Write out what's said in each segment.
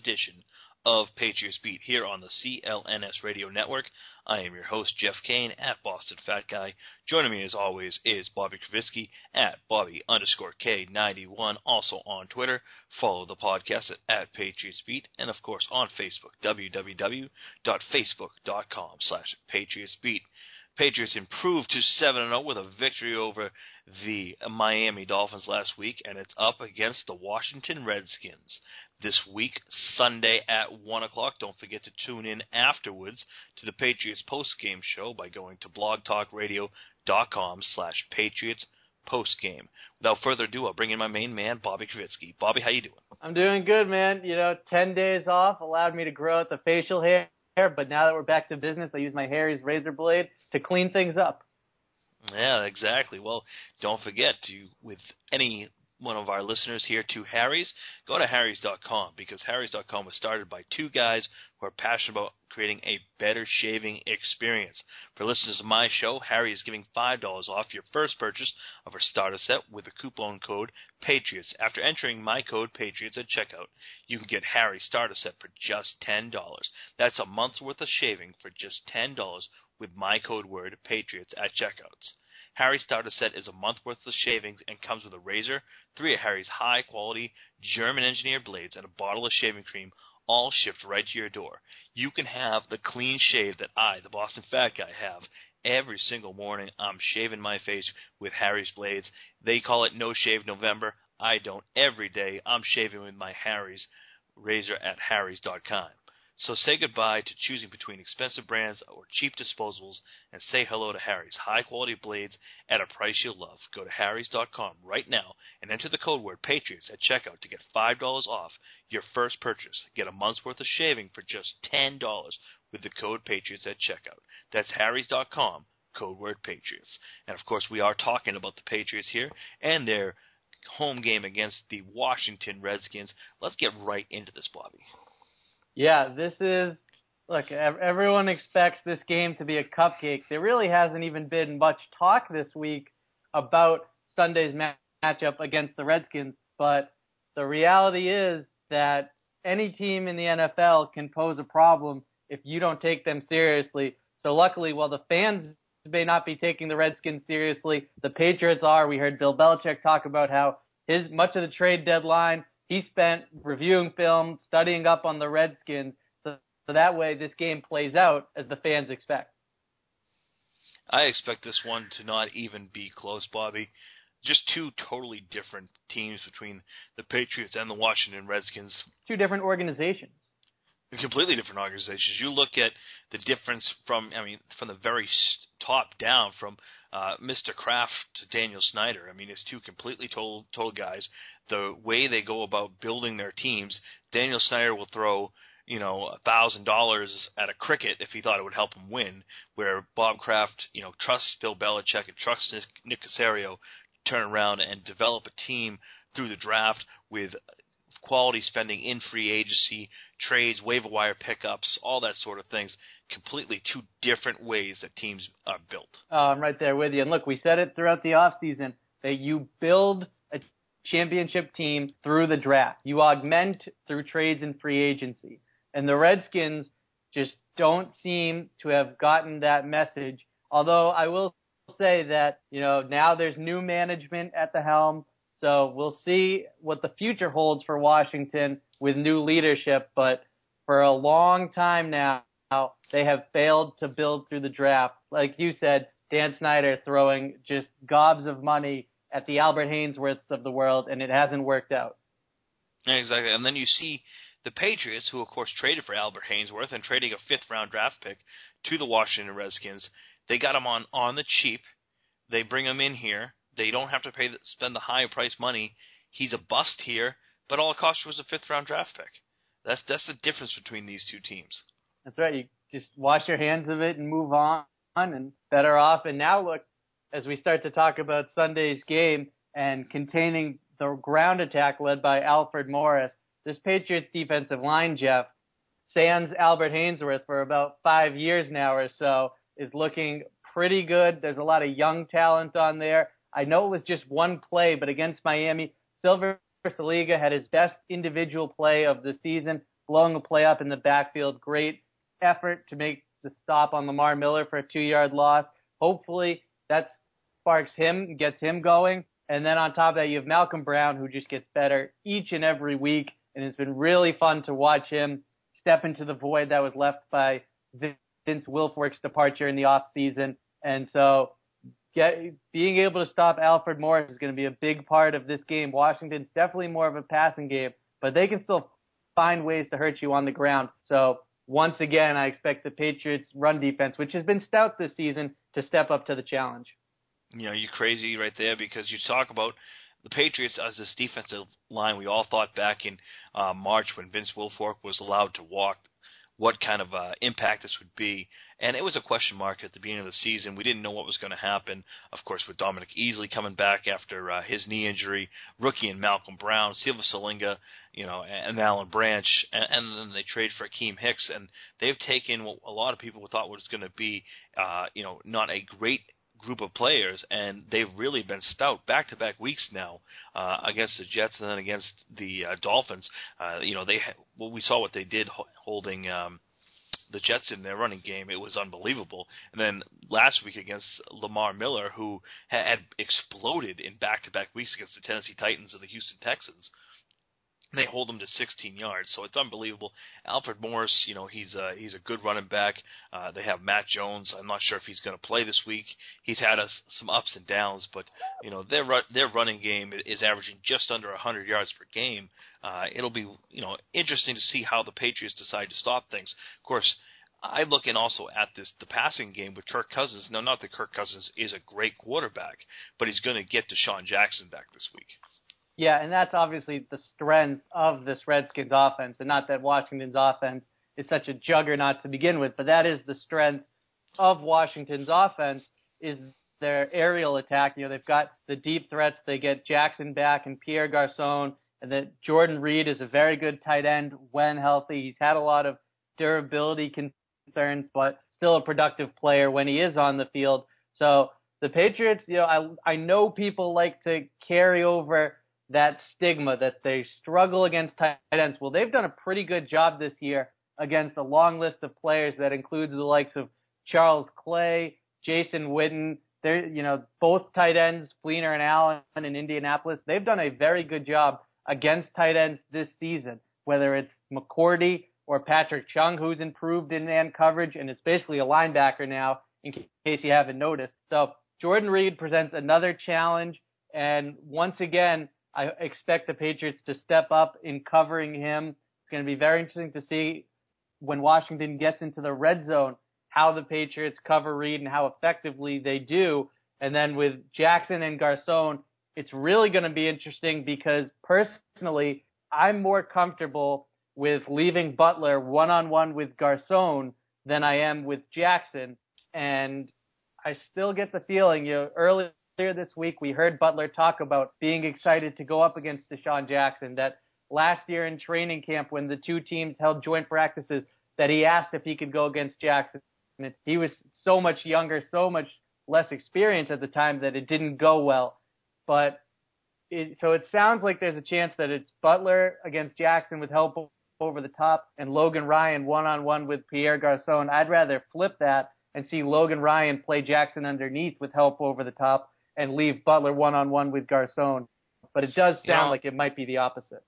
Edition of Patriots Beat here on the CLNS Radio Network. I am your host, Jeff Kane, at Boston Fat Guy. Joining me, as always, is Bobby Krivitsky at Bobby underscore K91, also on Twitter. Follow the podcast at, at Patriots Beat, and of course on Facebook, www.facebook.com slash Patriots Beat. Patriots improved to 7 0 with a victory over the Miami Dolphins last week, and it's up against the Washington Redskins this week, Sunday at 1 o'clock. Don't forget to tune in afterwards to the Patriots post-game show by going to blogtalkradio.com slash Patriots postgame. Without further ado, I'll bring in my main man, Bobby Krivitsky. Bobby, how you doing? I'm doing good, man. You know, 10 days off allowed me to grow out the facial hair, but now that we're back to business, I use my Harry's razor blade to clean things up. Yeah, exactly. Well, don't forget to, with any one of our listeners here to Harry's, go to harrys.com because harrys.com was started by two guys who are passionate about creating a better shaving experience. For listeners of my show, Harry is giving $5 off your first purchase of our starter set with the coupon code PATRIOTS. After entering my code PATRIOTS at checkout, you can get Harry's starter set for just $10. That's a month's worth of shaving for just $10 with my code word PATRIOTS at checkouts. Harry's starter set is a month worth of shavings and comes with a razor, three of Harry's high quality German engineered blades, and a bottle of shaving cream, all shipped right to your door. You can have the clean shave that I, the Boston Fat Guy, have. Every single morning, I'm shaving my face with Harry's blades. They call it No Shave November. I don't. Every day, I'm shaving with my Harry's razor at harrys.com. So say goodbye to choosing between expensive brands or cheap disposables and say hello to Harry's high quality blades at a price you'll love. Go to harrys.com right now and enter the code word Patriots at checkout to get $5 off your first purchase. Get a month's worth of shaving for just $10 with the code Patriots at checkout. That's harrys.com, code word Patriots. And of course, we are talking about the Patriots here and their home game against the Washington Redskins. Let's get right into this, Bobby. Yeah, this is look. Everyone expects this game to be a cupcake. There really hasn't even been much talk this week about Sunday's ma- matchup against the Redskins, but the reality is that any team in the NFL can pose a problem if you don't take them seriously. So luckily, while the fans may not be taking the Redskins seriously, the Patriots are. We heard Bill Belichick talk about how his much of the trade deadline he spent reviewing film, studying up on the Redskins, so, so that way this game plays out as the fans expect. I expect this one to not even be close, Bobby. Just two totally different teams between the Patriots and the Washington Redskins. Two different organizations. Completely different organizations. You look at the difference from, I mean, from the very top down, from uh, Mr. Kraft to Daniel Snyder. I mean, it's two completely total, total guys. The way they go about building their teams, Daniel Snyder will throw you know, a thousand dollars at a cricket if he thought it would help him win. Where Bob Kraft, you know, trusts Bill Belichick and trusts Nick, Nick Caserio to turn around and develop a team through the draft with quality spending in free agency, trades, waiver wire pickups, all that sort of things. Completely two different ways that teams are built. Oh, I'm right there with you. And look, we said it throughout the off season that you build a championship team through the draft. You augment through trades and free agency. And the Redskins just don't seem to have gotten that message. Although I will say that, you know, now there's new management at the helm. So we'll see what the future holds for Washington with new leadership. But for a long time now, they have failed to build through the draft. Like you said, Dan Snyder throwing just gobs of money at the Albert Haynesworths of the world, and it hasn't worked out. exactly. And then you see the Patriots, who of course traded for Albert Haynesworth and trading a fifth round draft pick to the Washington Redskins. They got him on on the cheap. They bring him in here. They don't have to pay spend the high price money. He's a bust here, but all it cost was a fifth round draft pick. That's that's the difference between these two teams. That's right. You just wash your hands of it and move on and better off. And now look, as we start to talk about Sunday's game and containing the ground attack led by Alfred Morris, this Patriots defensive line, Jeff, sans Albert Haynesworth for about five years now or so, is looking pretty good. There's a lot of young talent on there. I know it was just one play, but against Miami, Sealver Siliga had his best individual play of the season, blowing a play up in the backfield. Great effort to make the stop on Lamar Miller for a two yard loss. Hopefully that sparks him, gets him going. And then on top of that, you have Malcolm Brown, who just gets better each and every week. And it's been really fun to watch him step into the void that was left by Vince Wilfork's departure in the off season. And so get, being able to stop Alfred Morris is going to be a big part of this game. Washington's definitely more of a passing game, but they can still find ways to hurt you on the ground. So once again, I expect the Patriots' run defense, which has been stout this season, to step up to the challenge. You know, you're crazy right there because you talk about the Patriots as this defensive line. We all thought back in uh, March when Vince Wilfork was allowed to walk what kind of uh, impact this would be. And it was a question mark at the beginning of the season. We didn't know what was going to happen. Of course, with Dominique Easley coming back after uh, his knee injury, rookie and Malcolm Brown, Sealver Siliga, you know, and Alan Branch, and, and then they trade for Akiem Hicks, and they've taken what a lot of people thought was going to be, uh, you know, not a great group of players, and they've really been stout back to back weeks now uh, against the Jets and then against the uh, Dolphins. Uh, you know, they well, we saw what they did holding. Um, the Jets in their running game, it was unbelievable. And then last week against Lamar Miller, who had exploded in back-to-back weeks against the Tennessee Titans and the Houston Texans, they hold him to 16 yards, so it's unbelievable. Alfred Morris, you know, he's a, he's a good running back. Uh, they have Matt Jones. I'm not sure if he's going to play this week. He's had us some ups and downs, but you know their their running game is averaging just under 100 yards per game. Uh, it'll be you know interesting to see how the Patriots decide to stop things. Of course, I look in also at this the passing game with Kirk Cousins. Now, not that Kirk Cousins is a great quarterback, but he's going to get DeSean Jackson back this week. Yeah, and that's obviously the strength of this Redskins offense, and not that Washington's offense is such a juggernaut to begin with, but that is the strength of Washington's offense is their aerial attack. You know, they've got the deep threats. They get Jackson back and Pierre Garcon, and then Jordan Reed is a very good tight end when healthy. He's had a lot of durability concerns, but still a productive player when he is on the field. So the Patriots, you know, I I know people like to carry over that stigma that they struggle against tight ends. Well, they've done a pretty good job this year against a long list of players that includes the likes of Charles Clay, Jason Witten. They're, you know, both tight ends, Fleener and Allen in Indianapolis. They've done a very good job against tight ends this season, whether it's McCourty or Patrick Chung, who's improved in man coverage and is basically a linebacker now, in case you haven't noticed. So Jordan Reed presents another challenge. And once again, I expect the Patriots to step up in covering him. It's going to be very interesting to see when Washington gets into the red zone how the Patriots cover Reed and how effectively they do. And then with Jackson and Garcon, it's really going to be interesting because personally, I'm more comfortable with leaving Butler one on one with Garcon than I am with Jackson. And I still get the feeling, you know, early earlier this week, we heard Butler talk about being excited to go up against DeSean Jackson. That last year in training camp, when the two teams held joint practices, that he asked if he could go against Jackson. And he was so much younger, so much less experienced at the time that it didn't go well. But it, so it sounds like there's a chance that it's Butler against Jackson with help over the top and Logan Ryan one on one with Pierre Garcon. I'd rather flip that and see Logan Ryan play Jackson underneath with help over the top and leave Butler one on one with Garcon. But it does sound you know, like it might be the opposite.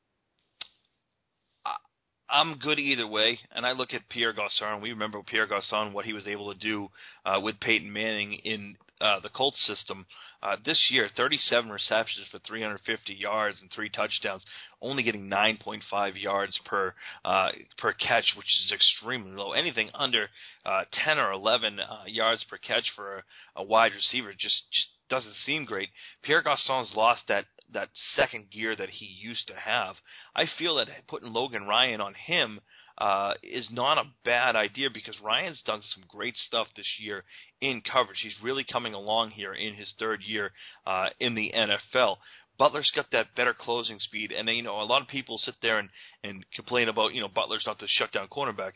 I'm good either way, and I look at Pierre Garcon. We remember Pierre Garcon, what he was able to do uh, with Peyton Manning in uh, the Colts system. Uh, this year, 37 receptions for 350 yards and three touchdowns, only getting 9.5 yards per uh, per catch, which is extremely low. Anything under uh, 10 or 11 uh, yards per catch for a, a wide receiver just, just doesn't seem great. Pierre Garcon's lost that that second gear that he used to have. I feel that putting Logan Ryan on him uh, is not a bad idea because Ryan's done some great stuff this year in coverage. He's really coming along here in his third year uh, in the NFL. Butler's got that better closing speed, and you know a lot of people sit there and and complain about you know Butler's not the shutdown cornerback.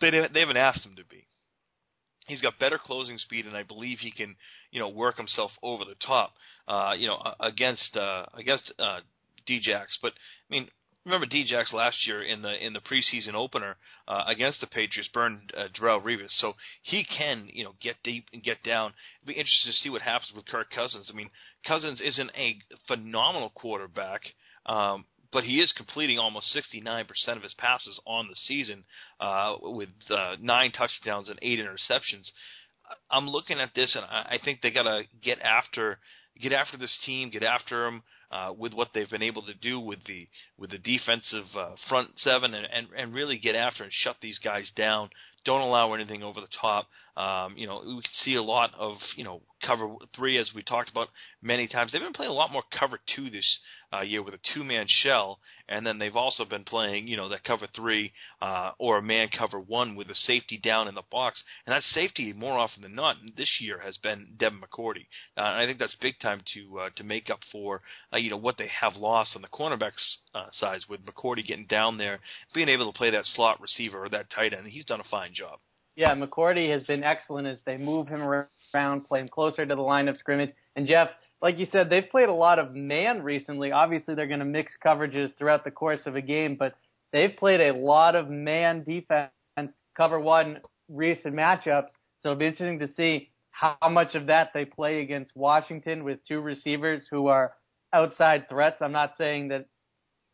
They they haven't asked him to be. He's got better closing speed, and I believe he can, you know, work himself over the top, uh, you know, against uh, against uh, Djax. But I mean, remember Djax last year in the in the preseason opener uh, against the Patriots burned uh, Darrelle Revis, so he can you know get deep and get down. It'll be interesting to see what happens with Kirk Cousins. I mean, Cousins isn't a phenomenal quarterback. Um, but he is completing almost 69% of his passes on the season uh, with uh, nine touchdowns and eight interceptions. I'm looking at this, and I, think they got to get after get after this team, get after them uh, with what they've been able to do with the with the defensive uh, front seven, and, and and really get after and shut these guys down. Don't allow anything over the top. Um, you know, we see a lot of you know cover three as we talked about many times. They've been playing a lot more cover two this uh, year with a two man shell, and then they've also been playing you know that cover three uh, or a man cover one with a safety down in the box, and that safety more often than not this year has been Devin McCourty, uh, and I think that's big time to uh, to make up for uh, you know what they have lost on the cornerbacks uh, size with McCourty getting down there, being able to play that slot receiver or that tight end. He's done a fine job. Yeah, McCourty has been excellent as they move him around, play him closer to the line of scrimmage. And Jeff, like you said, they've played a lot of man recently. Obviously, they're going to mix coverages throughout the course of a game, but they've played a lot of man defense, cover one recent matchups. So it'll be interesting to see how much of that they play against Washington with two receivers who are outside threats. I'm not saying that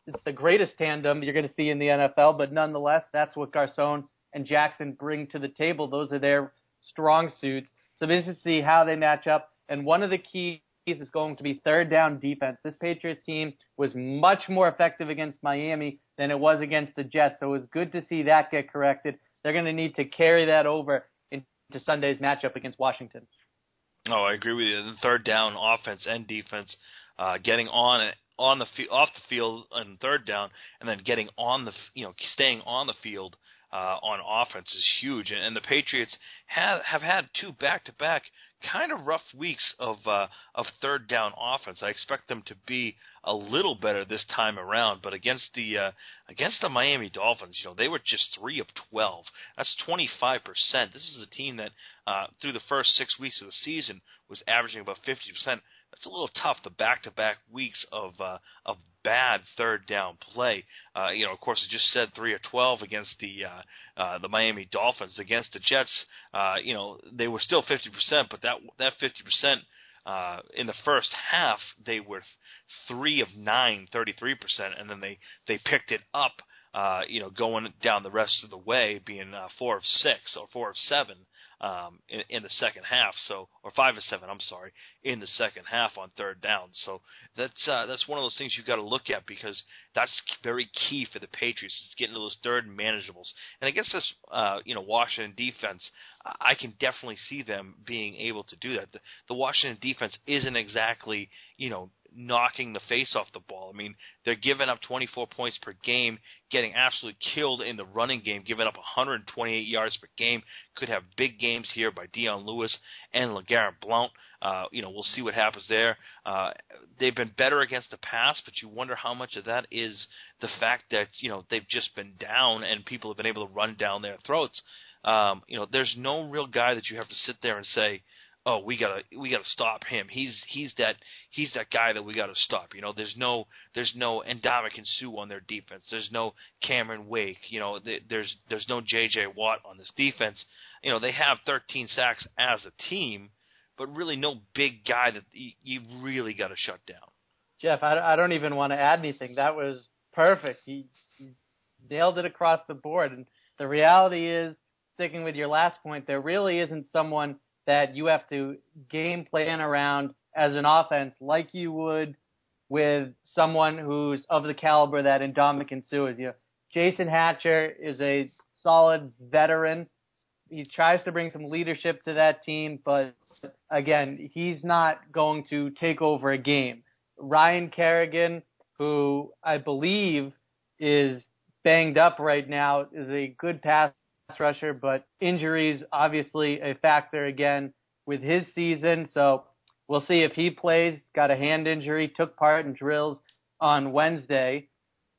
it's the greatest tandem you're going to see in the NFL, but nonetheless, that's what Garcon and Jackson bring to the table. Those are their strong suits. So is to see how they match up. And one of the keys is going to be third down defense. This Patriots team was much more effective against Miami than it was against the Jets. So it was good to see that get corrected. They're going to need to carry that over into Sunday's matchup against Washington. Oh, I agree with you. The third down offense and defense, uh, getting on on the off the field on third down, and then getting on the you know staying on the field uh, on offense is huge. And, and the Patriots have have had two back to back kind of rough weeks of uh, of third down offense. I expect them to be a little better this time around, but against the uh, against the Miami Dolphins, you know, they were just three of twelve. That's twenty five percent. This is a team that uh, through the first six weeks of the season was averaging about fifty percent that's a little tough. The back-to-back weeks of uh, of bad third down play. Uh, you know, of course, I just said three of twelve against the uh, uh, the Miami Dolphins. Against the Jets, uh, you know, they were still fifty percent, but that that fifty percent. Uh, in the first half, they were three of nine, 33%, and then they, they picked it up, uh, you know, going down the rest of the way, being uh, four of six or four of seven um, in, in the second half. So, or five or seven, I'm sorry, in the second half on third down. So that's uh, that's one of those things you've got to look at because that's very key for the Patriots. It's getting to those third manageables. And I guess this, uh, you know, Washington defense, I can definitely see them being able to do that. The, the Washington defense isn't exactly, you know, knocking the face off the ball. I mean, they're giving up 24 points per game, getting absolutely killed in the running game, giving up 128 yards per game. Could have big games here by Dion Lewis and LeGarrette Blount. Uh, you know, we'll see what happens there. Uh, they've been better against the pass, but you wonder how much of that is the fact that you know they've just been down and people have been able to run down their throats. Um, you know, there's no real guy that you have to sit there and say, oh, we gotta we gotta stop him. He's he's that he's that guy that we gotta stop. You know, there's no there's no Ndamukong Suh on their defense. There's no Cameron Wake. You know, there's there's no J.J. Watt on this defense. You know, they have 13 sacks as a team, but really no big guy that you, you really got to shut down. Jeff, I, I don't even want to add anything. That was perfect. He, he nailed it across the board. And the reality is, sticking with your last point, there really isn't someone that you have to game plan around as an offense like you would with someone who's of the caliber that Ndamukong Suh is. You know, Jason Hatcher is a solid veteran. He tries to bring some leadership to that team, but again, he's not going to take over a game. Ryan Kerrigan, who I believe is banged up right now, is a good pass rusher, but injuries obviously a factor again with his season. So we'll see if he plays. Got a hand injury, took part in drills on Wednesday,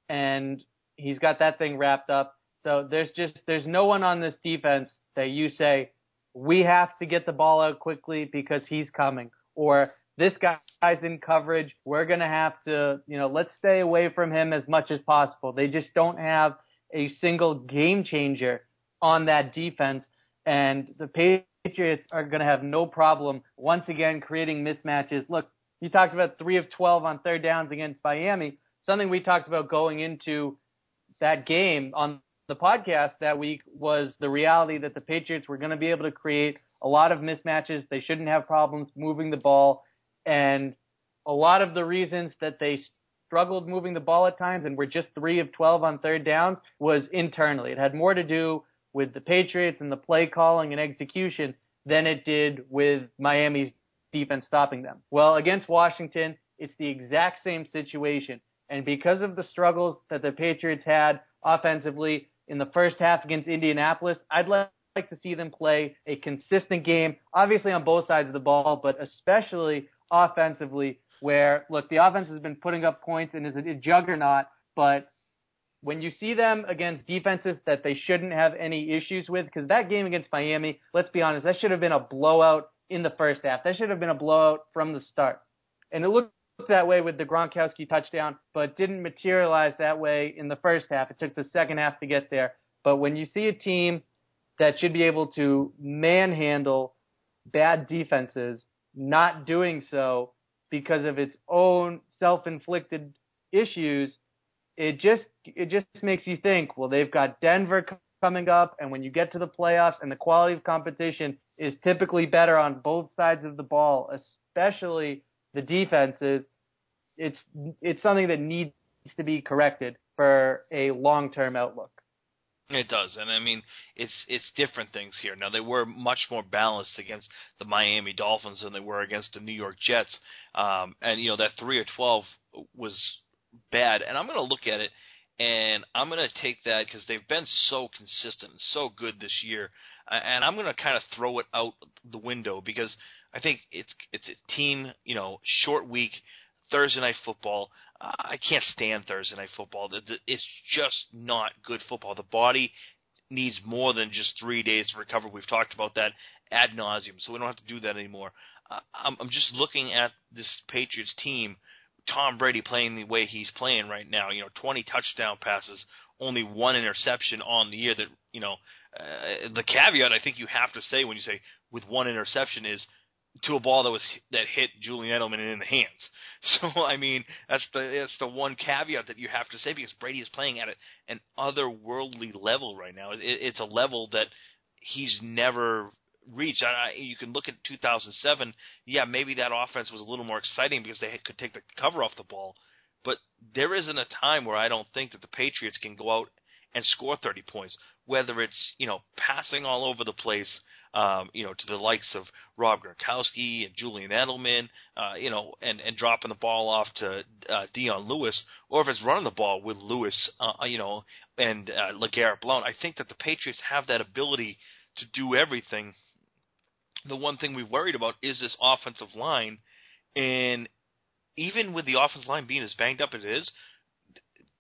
and he's got that thing wrapped up. So there's just there's no one on this defense that you say we have to get the ball out quickly because he's coming, or this guy's in coverage. We're gonna have to, you know, let's stay away from him as much as possible. They just don't have a single game changer on that defense, and the Patriots are going to have no problem once again creating mismatches. Look, you talked about three of 12 on third downs against Miami. Something we talked about going into that game on the podcast that week was the reality that the Patriots were going to be able to create a lot of mismatches. They shouldn't have problems moving the ball. And a lot of the reasons that they struggled moving the ball at times and were just three of 12 on third downs was internally. It had more to do with the Patriots and the play calling and execution than it did with Miami's defense stopping them. Well, against Washington, it's the exact same situation. And because of the struggles that the Patriots had offensively in the first half against Indianapolis, I'd like to see them play a consistent game, obviously on both sides of the ball, but especially offensively, where, look, the offense has been putting up points and is a juggernaut, but when you see them against defenses that they shouldn't have any issues with, because that game against Miami, let's be honest, that should have been a blowout in the first half. That should have been a blowout from the start. And it looked that way with the Gronkowski touchdown, but didn't materialize that way in the first half. It took the second half to get there. But when you see a team that should be able to manhandle bad defenses, not doing so because of its own self-inflicted issues, it just it just makes you think. Well, they've got Denver coming up, and when you get to the playoffs, and the quality of competition is typically better on both sides of the ball, especially the defenses. It's it's something that needs to be corrected for a long term outlook. It does, and I mean it's it's different things here. Now they were much more balanced against the Miami Dolphins than they were against the New York Jets, um, and you know that three or twelve was bad. And I'm going to look at it and I'm going to take that because they've been so consistent and so good this year, and I'm going to kind of throw it out the window because I think it's it's a team, you know, short week, Thursday night football. I can't stand Thursday night football. It's just not good football. The body needs more than just three days to recover. We've talked about that ad nauseum, so we don't have to do that anymore. I'm, I'm just looking at this Patriots team Tom Brady playing the way he's playing right now, you know, 20 touchdown passes, only one interception on the year. That you know, uh, the caveat I think you have to say when you say with one interception is to a ball that was that hit Julian Edelman in the hands. So I mean, that's the that's the one caveat that you have to say because Brady is playing at an otherworldly level right now. It, it's a level that he's never reach. I, you can look at 2007. Yeah, maybe that offense was a little more exciting because they could take the cover off the ball. But there isn't a time where I don't think that the Patriots can go out and score 30 points. Whether it's you know passing all over the place, um, you know to the likes of Rob Gronkowski and Julian Edelman, uh, you know, and and dropping the ball off to uh, Dion Lewis, or if it's running the ball with Lewis, uh, you know, and uh, LeGarrette Blount. I think that the Patriots have that ability to do everything the one thing we've worried about is this offensive line, and even with the offensive line being as banged up as it is,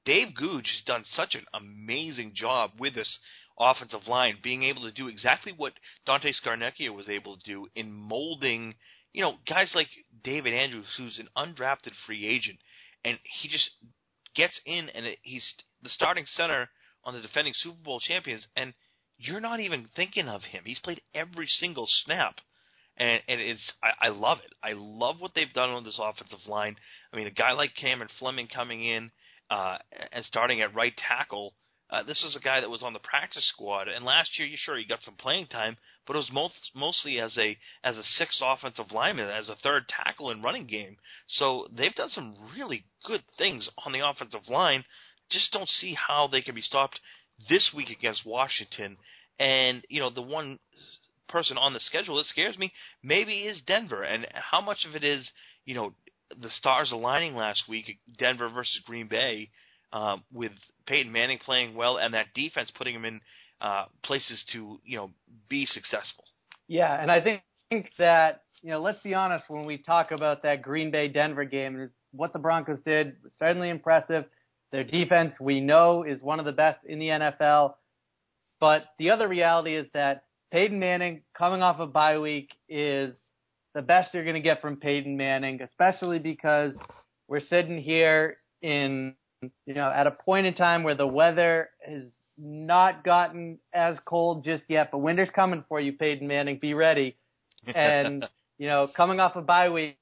Dave Gooch has done such an amazing job with this offensive line, being able to do exactly what Dante Scarnecchia was able to do in molding, you know, guys like David Andrews, who's an undrafted free agent, and he just gets in and he's the starting center on the defending Super Bowl champions, and you're not even thinking of him. He's played every single snap. And, and it's I, I love it. I love what they've done on this offensive line. I mean, a guy like Cameron Fleming coming in uh, and starting at right tackle. Uh, this is a guy that was on the practice squad, and last year, you sure he got some playing time, but it was most, mostly as a as a sixth offensive lineman, as a third tackle in running game. So they've done some really good things on the offensive line. Just don't see how they can be stopped this week against Washington. And you know, the one person on the schedule that scares me maybe is Denver, and how much of it is you know the stars aligning last week, Denver versus Green Bay, um, with Peyton Manning playing well and that defense putting him in uh, places to you know be successful. Yeah, and I think that you know let's be honest when we talk about that Green Bay Denver game, what the Broncos did was certainly impressive. Their defense, we know, is one of the best in the NFL. But the other reality is that Peyton Manning, coming off a of bye week, is the best you're going to get from Peyton Manning, especially because we're sitting here in, you know, at a point in time where the weather has not gotten as cold just yet, but winter's coming for you, Peyton Manning. Be ready. And, you know, coming off a of bye week,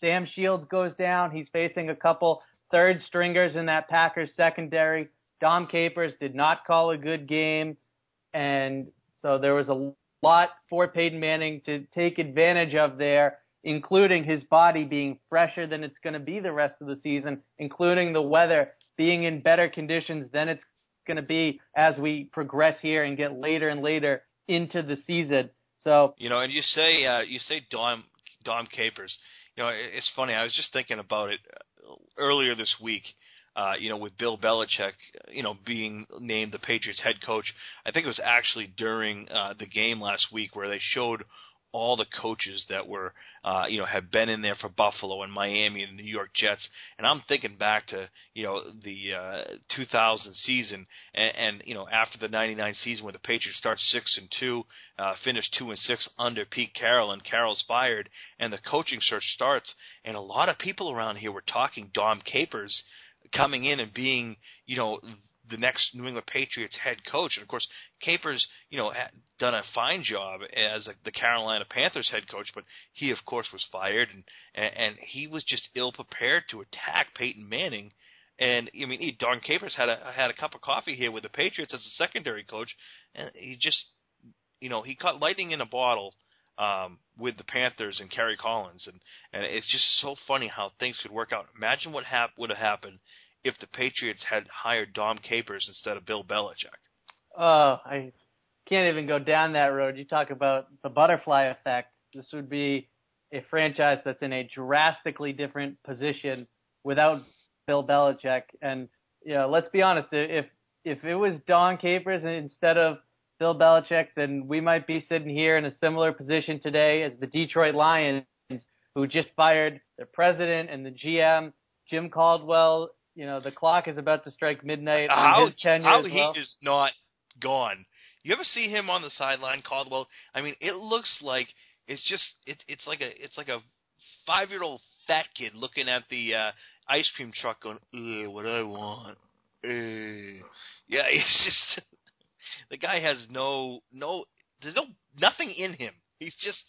Sam Shields goes down. He's facing a couple third stringers in that Packers secondary. Dom Capers did not call a good game. And so there was a lot for Peyton Manning to take advantage of there, including his body being fresher than it's going to be the rest of the season, including the weather being in better conditions than it's going to be as we progress here and get later and later into the season. So you know, and you say uh, you say Dom Dom Capers. You know, it's funny. I was just thinking about it earlier this week uh, you know, with Bill Belichick, you know, being named the Patriots head coach. I think it was actually during uh, the game last week where they showed all the coaches that were, uh, you know, have been in there for Buffalo and Miami and the New York Jets. And I'm thinking back to, you know, the uh, 2000 season and, and, you know, after the 99 season where the Patriots start 6 and 2, uh, finish 2 and 6 under Pete Carroll and Carroll's fired and the coaching search starts. And a lot of people around here were talking Dom Capers coming in and being, you know, the next New England Patriots head coach. And of course, Capers, you know, done a fine job as a, the Carolina Panthers head coach, but he, of course, was fired, and and, and he was just ill prepared to attack Peyton Manning. And I mean, he, Dom Capers had a had a cup of coffee here with the Patriots as a secondary coach, and he just, you know, he caught lightning in a bottle um, with the Panthers and Kerry Collins, and and it's just so funny how things could work out. Imagine what hap- would have happened if the Patriots had hired Dom Capers instead of Bill Belichick. Oh, I can't even go down that road. You talk about the butterfly effect. This would be a franchise that's in a drastically different position without Bill Belichick. And you know, let's be honest, if if it was Dom Capers instead of Bill Belichick, then we might be sitting here in a similar position today as the Detroit Lions, who just fired their president and the GM, Jim Caldwell. You know, the clock is about to strike midnight on how, his tenure how as well. he is not gone. You ever see him on the sideline, Caldwell? I mean, it looks like it's just it's it's like a it's like a five year old fat kid looking at the uh, ice cream truck going, Ugh, what do I want. Ugh. Yeah, it's just the guy has no no there's no nothing in him. He's just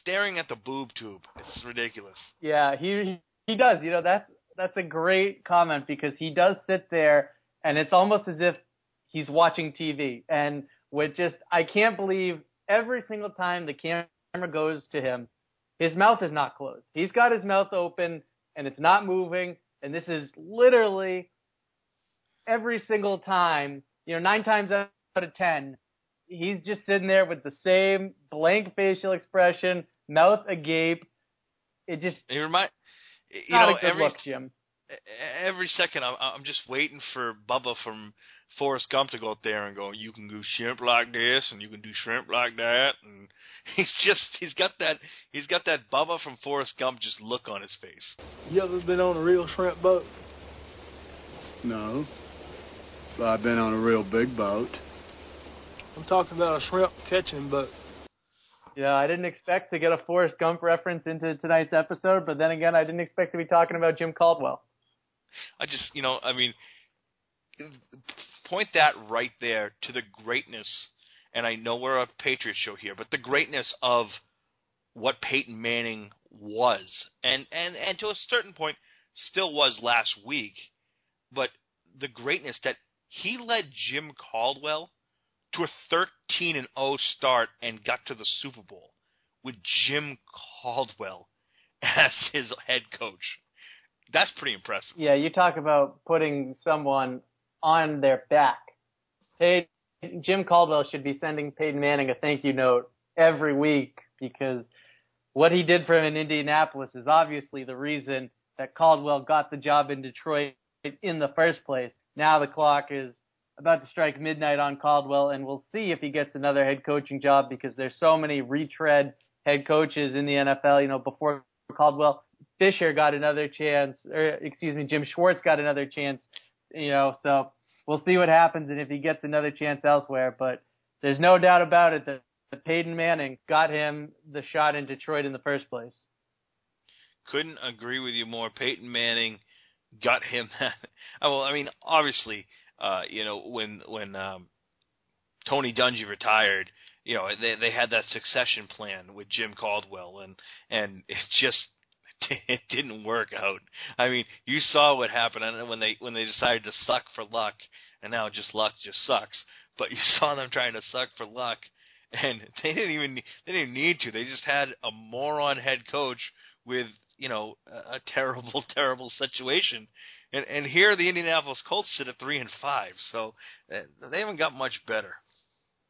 staring at the boob tube. It's ridiculous. Yeah, he he does. You know, that's that's a great comment because he does sit there and it's almost as if he's watching TV. And with just I can't believe every single time the camera goes to him, his mouth is not closed. He's got his mouth open and it's not moving. And this is literally every single time, you know, nine times out of 10, he's just sitting there with the same blank facial expression, mouth agape. It just It remind you not know a good every look, Jim. every second I'm I'm just waiting for Bubba from Forrest Gump to go up there and go, you can do shrimp like this and you can do shrimp like that, and he's just he's got that he's got that Bubba from Forrest Gump just look on his face. You ever been on a real shrimp boat? No. But I've been on a real big boat. I'm talking about a shrimp catching boat. Yeah, I didn't expect to get a Forrest Gump reference into tonight's episode, but then again, I didn't expect to be talking about Jim Caldwell. I just, you know, I mean, point that right there to the greatness, and I know we're a Patriots show here, but the greatness of what Peyton Manning was, and and and to a certain point, still was last week, but the greatness that he led Jim Caldwell to a 13 and 0 start and got to the Super Bowl with Jim Caldwell as his head coach. That's pretty impressive. Yeah, you talk about putting someone on their back. Hey, Jim Caldwell should be sending Peyton Manning a thank you note every week because what he did for him in Indianapolis is obviously the reason that Caldwell got the job in Detroit in the first place. Now the clock is about to strike midnight on Caldwell, and we'll see if he gets another head coaching job because there's so many retread head coaches in the NFL. You know, before Caldwell, Fisher got another chance, or excuse me, Jim Schwartz got another chance. You know, so we'll see what happens and if he gets another chance elsewhere. But there's no doubt about it that Peyton Manning got him the shot in Detroit in the first place. Couldn't agree with you more. Peyton Manning got him that. well, I mean, obviously, uh, you know, when when um, Tony Dungy retired, you know, they they had that succession plan with Jim Caldwell, and and it just it didn't work out. I mean, you saw what happened when they when they decided to suck for luck, and now just luck just sucks. But you saw them trying to suck for luck, and they didn't even they didn't need to. They just had a moron head coach with you know a, a terrible terrible situation. And and here the Indianapolis Colts sit at three and five, so uh, they haven't got much better.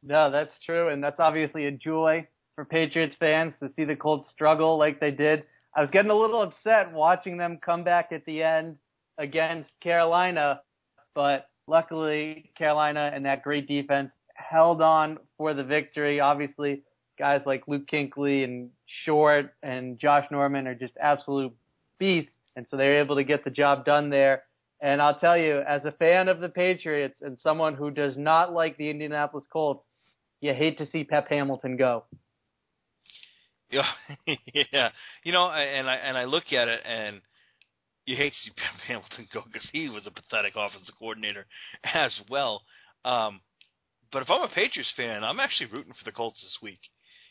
No, that's true, and that's obviously a joy for Patriots fans to see the Colts struggle like they did. I was getting a little upset watching them come back at the end against Carolina, but luckily Carolina and that great defense held on for the victory. Obviously, guys like Luke Kuechly and Short and Josh Norman are just absolute beasts, and so they're able to get the job done there. And I'll tell you, as a fan of the Patriots and someone who does not like the Indianapolis Colts, you hate to see Pep Hamilton go. Yeah, yeah. You know, and I and I look at it and you hate to see Pep Hamilton go because he was a pathetic offensive coordinator as well. Um, but if I'm a Patriots fan, I'm actually rooting for the Colts this week.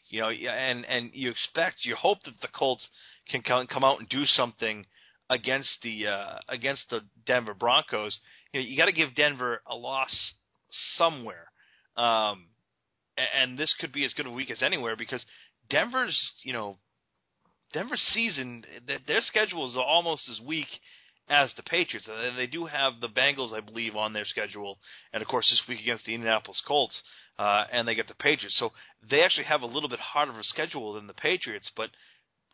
You know, and and you expect, you hope that the Colts can come come out and do something against the uh, against the Denver Broncos. You know, you got to give Denver a loss somewhere, um, and this could be as good a week as anywhere because Denver's you know Denver's season their schedule is almost as weak as the Patriots. And they do have the Bengals, I believe, on their schedule, and of course this week against the Indianapolis Colts, uh, and they get the Patriots. So they actually have a little bit harder of a schedule than the Patriots, but.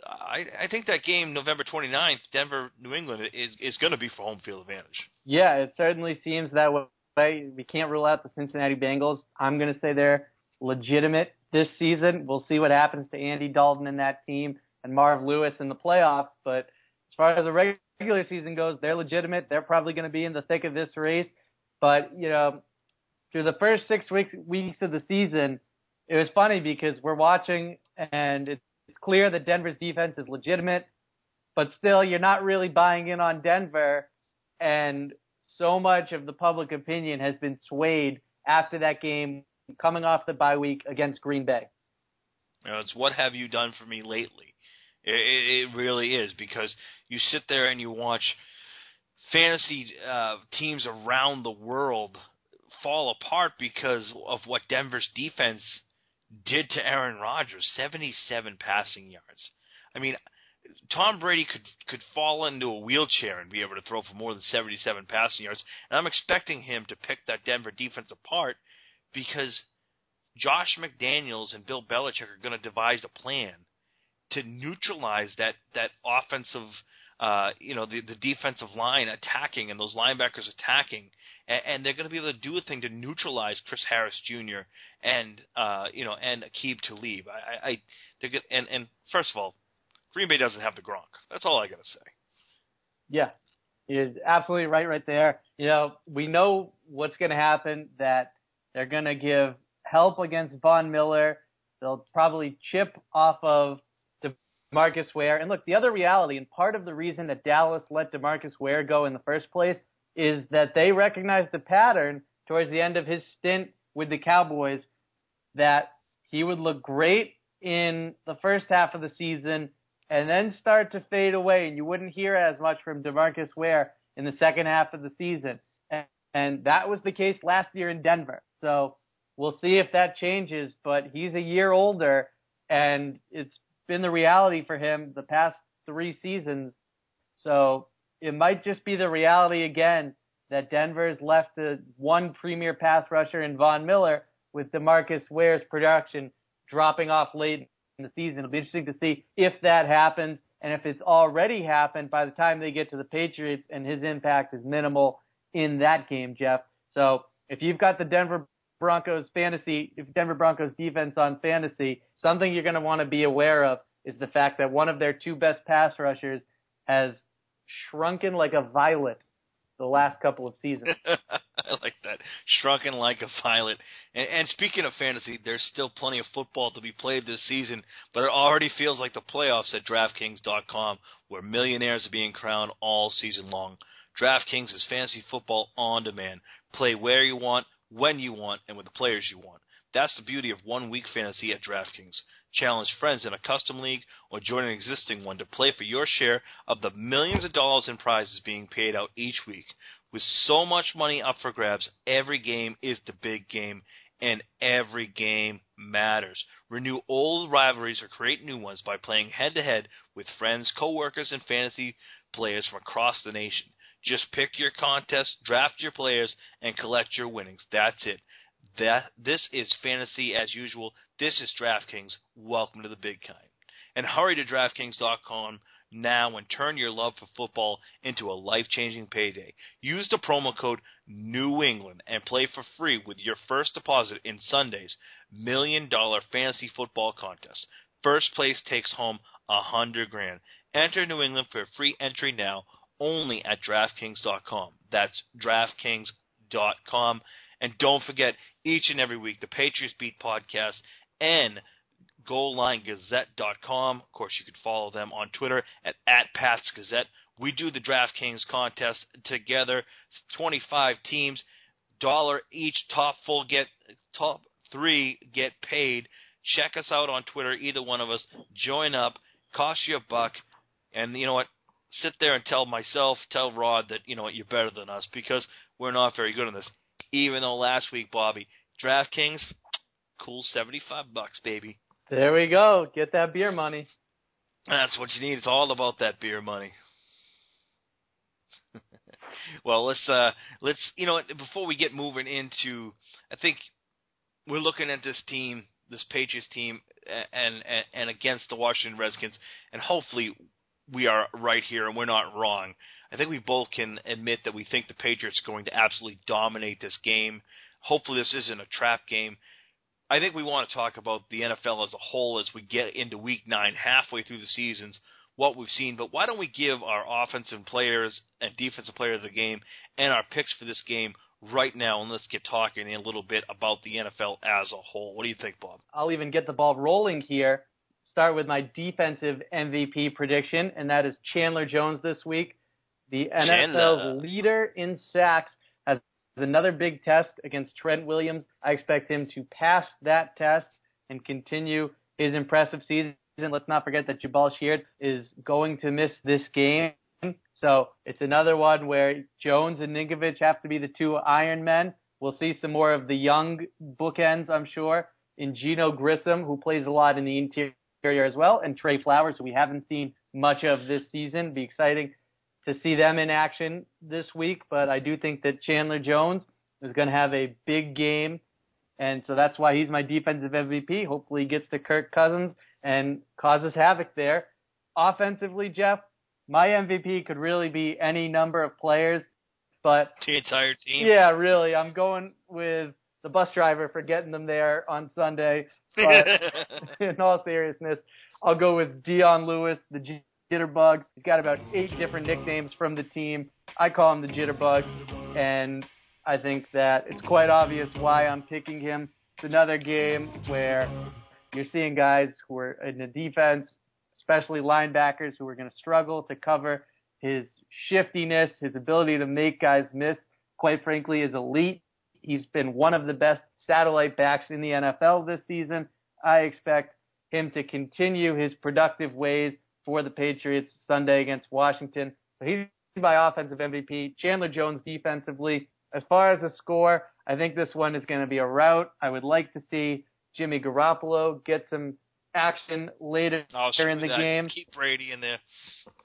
I, I think that game, November 29th, Denver, New England, is is going to be for home field advantage. Yeah, it certainly seems that way. We can't rule out the Cincinnati Bengals. I'm going to say they're legitimate this season. We'll see what happens to Andy Dalton and that team and Marv Lewis in the playoffs. But as far as the regular season goes, they're legitimate. They're probably going to be in the thick of this race. But you know, through the first six weeks weeks of the season, it was funny because we're watching and it's clear that Denver's defense is legitimate, but still you're not really buying in on Denver, and so much of the public opinion has been swayed after that game coming off the bye week against Green Bay. You know, it's what have you done for me lately? It, it really is because you sit there and you watch fantasy uh, teams around the world fall apart because of what Denver's defense did to Aaron Rodgers 77 passing yards. I mean, Tom Brady could could fall into a wheelchair and be able to throw for more than 77 passing yards, and I'm expecting him to pick that Denver defense apart because Josh McDaniels and Bill Belichick are going to devise a plan to neutralize that that offensive, uh, you know, the the defensive line attacking and those linebackers attacking, and, and they're going to be able to do a thing to neutralize Chris Harris Jr. and uh, you know and Aqib Talib. I, I they're good, and and first of all, Green Bay doesn't have the Gronk. That's all I got to say. Yeah, you're absolutely right, right there. You know, we know what's going to happen. That they're going to give help against Von Miller. They'll probably chip off of DeMarcus Ware. And look, the other reality, and part of the reason that Dallas let DeMarcus Ware go in the first place, is that they recognized the pattern towards the end of his stint with the Cowboys that he would look great in the first half of the season and then start to fade away, and you wouldn't hear as much from DeMarcus Ware in the second half of the season. And, and that was the case last year in Denver. So we'll see if that changes, but he's a year older, and it's been the reality for him the past three seasons. So it might just be the reality again that Denver's left the one premier pass rusher in Von Miller with DeMarcus Ware's production dropping off late in the season. It'll be interesting to see if that happens and if it's already happened by the time they get to the Patriots and his impact is minimal in that game, Jeff. So if you've got the Denver Broncos fantasy, if Denver Broncos defense on fantasy, something you're going to want to be aware of is the fact that one of their two best pass rushers has shrunken like a violet the last couple of seasons. I like that. Shrunken like a violet. And, and speaking of fantasy, there's still plenty of football to be played this season, but it already feels like the playoffs at DraftKings.com, where millionaires are being crowned all season long. DraftKings is fantasy football on demand. Play where you want, when you want, and with the players you want. That's the beauty of one week fantasy at DraftKings. Challenge friends in a custom league or join an existing one to play for your share of the millions of dollars in prizes being paid out each week. With so much money up for grabs, every game is the big game, and every game matters. Renew old rivalries or create new ones by playing head to head with friends, coworkers, and fantasy players from across the nation. Just pick your contest, draft your players, and collect your winnings. That's it. That this is fantasy as usual. This is DraftKings. Welcome to the big kind. And hurry to DraftKings.com now and turn your love for football into a life-changing payday. Use the promo code New England and play for free with your first deposit in Sunday's million dollar fantasy football contest. First place takes home a hundred grand. Enter New England for a free entry now only at DraftKings.com. That's DraftKings.com. And don't forget, each and every week, the Patriots Beat podcast and GoalLineGazette.com. Of course, you can follow them on Twitter at, at Pats Gazette. We do the DraftKings contest together. 25 teams, dollar each. Top full get top three get paid. Check us out on Twitter, either one of us. Join up. Cost you a buck. And you know what? Sit there and tell myself, tell Rod that you know what you're better than us because we're not very good on this. Even though last week, Bobby, DraftKings, cool seventy five bucks, baby. There we go. Get that beer money. That's what you need. It's all about that beer money. well, let's uh let's you know before we get moving into I think we're looking at this team, this Patriots team and and, and against the Washington Redskins and hopefully we are right here and we're not wrong. I think we both can admit that we think the Patriots are going to absolutely dominate this game. Hopefully this isn't a trap game. I think we want to talk about the NFL as a whole as we get into week nine, halfway through the seasons, what we've seen. But why don't we give our offensive players and defensive player of the game and our picks for this game right now, and let's get talking a little bit about the NFL as a whole. What do you think, Bob? I'll even get the ball rolling here. Start with my defensive MVP prediction, and that is Chandler Jones this week. The. NFL's leader in sacks has another big test against Trent Williams. I expect him to pass that test and continue his impressive season. Let's not forget that Jabaal Sheard is going to miss this game. So it's another one where Jones and Ninkovich have to be the two Iron Men. We'll see some more of the young bookends, I'm sure, in Geneo Grissom, who plays a lot in the interior as well, and Trey Flowers, who we haven't seen much of this season. Be exciting to see them in action this week, but I do think that Chandler Jones is going to have a big game, and so that's why he's my defensive MVP. Hopefully, he gets to Kirk Cousins and causes havoc there. Offensively, Jeff, my MVP could really be any number of players, but The entire team. yeah, really, I'm going with the bus driver for getting them there on Sunday. But in all seriousness, I'll go with Dion Lewis, the Jitterbug. He's got about eight different nicknames from the team. I call him the Jitterbug, and I think that it's quite obvious why I'm picking him. It's another game where you're seeing guys who are in the defense, especially linebackers, who are going to struggle to cover. His shiftiness, his ability to make guys miss, quite frankly, is elite. He's been one of the best satellite backs in the NFL this season. I expect him to continue his productive ways for the Patriots Sunday against Washington. So he's my offensive MVP. Chandler Jones defensively. As far as the score, I think this one is going to be a rout. I would like to see Jimmy Garoppolo get some action later Oh, in the that. game. Keep Brady in there.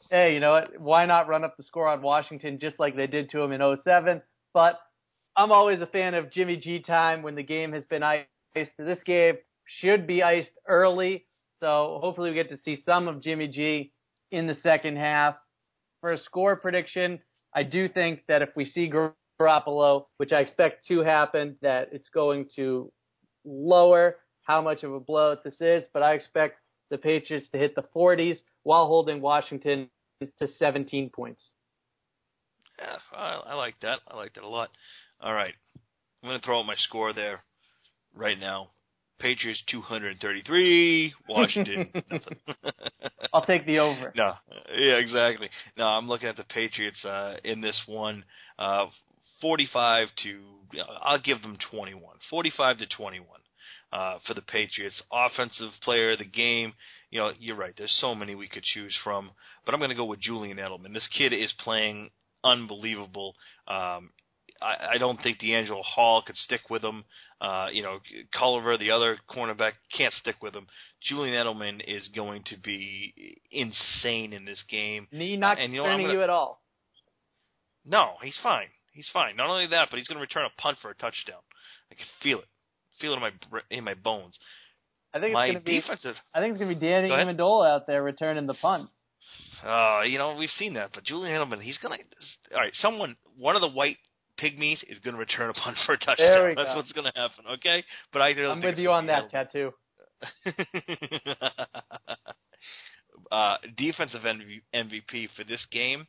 Hey, you know what? Why not run up the score on Washington just like they did to him in 07? But I'm always a fan of Jimmy G time when the game has been iced. This game should be iced early, so hopefully we get to see some of Jimmy G in the second half. For a score prediction, I do think that if we see Garoppolo, which I expect to happen, that it's going to lower how much of a blowout this is, but I expect the Patriots to hit the 40s while holding Washington to 17 points. Yeah, I, I like that. I like that a lot. All right, I'm going to throw out my score there right now. Patriots 233, Washington nothing. I'll take the over. No, yeah, exactly. No, I'm looking at the Patriots uh, in this one, uh, 45 to. I'll give them 21, 45 to 21 uh, for the Patriots. Offensive player of the game. You know, you're right. There's so many we could choose from, but I'm going to go with Julian Edelman. This kid is playing unbelievable. Um, I, I don't think DeAngelo Hall could stick with him. Uh, you know, Culliver, the other cornerback, can't stick with him. Julian Edelman is going to be insane in this game. Knee not And you know gonna- you at all. No, he's fine. He's fine. Not only that, but he's going to return a punt for a touchdown. I can feel it. Feel it in my in my bones. I think it's My going to be. defensive. I think it's going to be Danny. Amendola out there returning the punts. Uh, you know, we've seen that, but Julian Edelman, he's gonna. All right, someone, one of the white pygmies is gonna return a punt for a touchdown. There we That's go. what's gonna happen. Okay, but I I'm with you on that tattoo. uh, defensive MV- MVP for this game,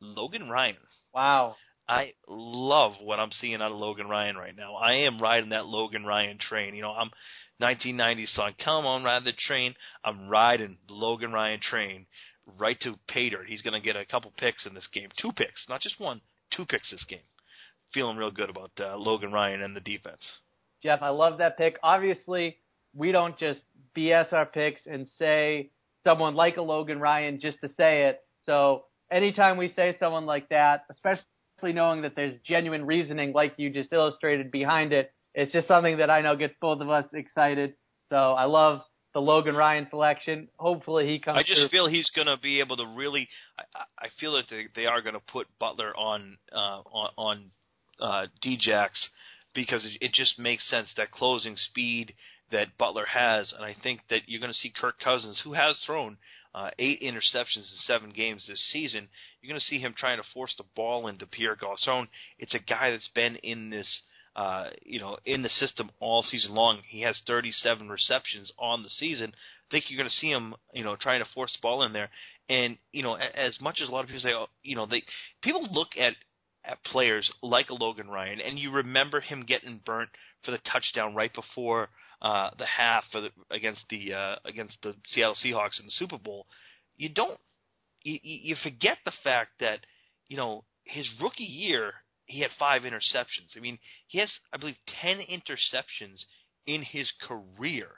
Logan Ryan. Wow. I love what I'm seeing out of Logan Ryan right now. I am riding that Logan Ryan train. You know, I'm 1990 song, come on, ride the train. I'm riding the Logan Ryan train right to pay dirt. He's going to get a couple picks in this game, two picks, not just one, two picks this game. Feeling real good about uh, Logan Ryan and the defense. Jeff, I love that pick. Obviously, we don't just BS our picks and say someone like a Logan Ryan just to say it. So anytime we say someone like that, especially knowing that there's genuine reasoning like you just illustrated behind it, it's just something that I know gets both of us excited. So I love the Logan Ryan selection. Hopefully he comes I just through. feel he's going to be able to really. I, I feel that they, they are going to put Butler on uh, on on uh, Djax because it, it just makes sense that closing speed that Butler has, and I think that you're going to see Kirk Cousins, who has thrown uh, eight interceptions in seven games this season. You're going to see him trying to force the ball into Pierre Garcon. It's a guy that's been in this uh, you know, in the system all season long. He has 37 receptions on the season. I think you're going to see him, you know, trying to force the ball in there. And you know, as much as a lot of people say, oh, you know, they people look at at players like a Logan Ryan, and you remember him getting burnt for the touchdown right before uh, the half for the, against the uh, against the Seattle Seahawks in the Super Bowl. You don't you, you you forget the fact that you know his rookie year he had five interceptions. I mean, he has I believe ten interceptions in his career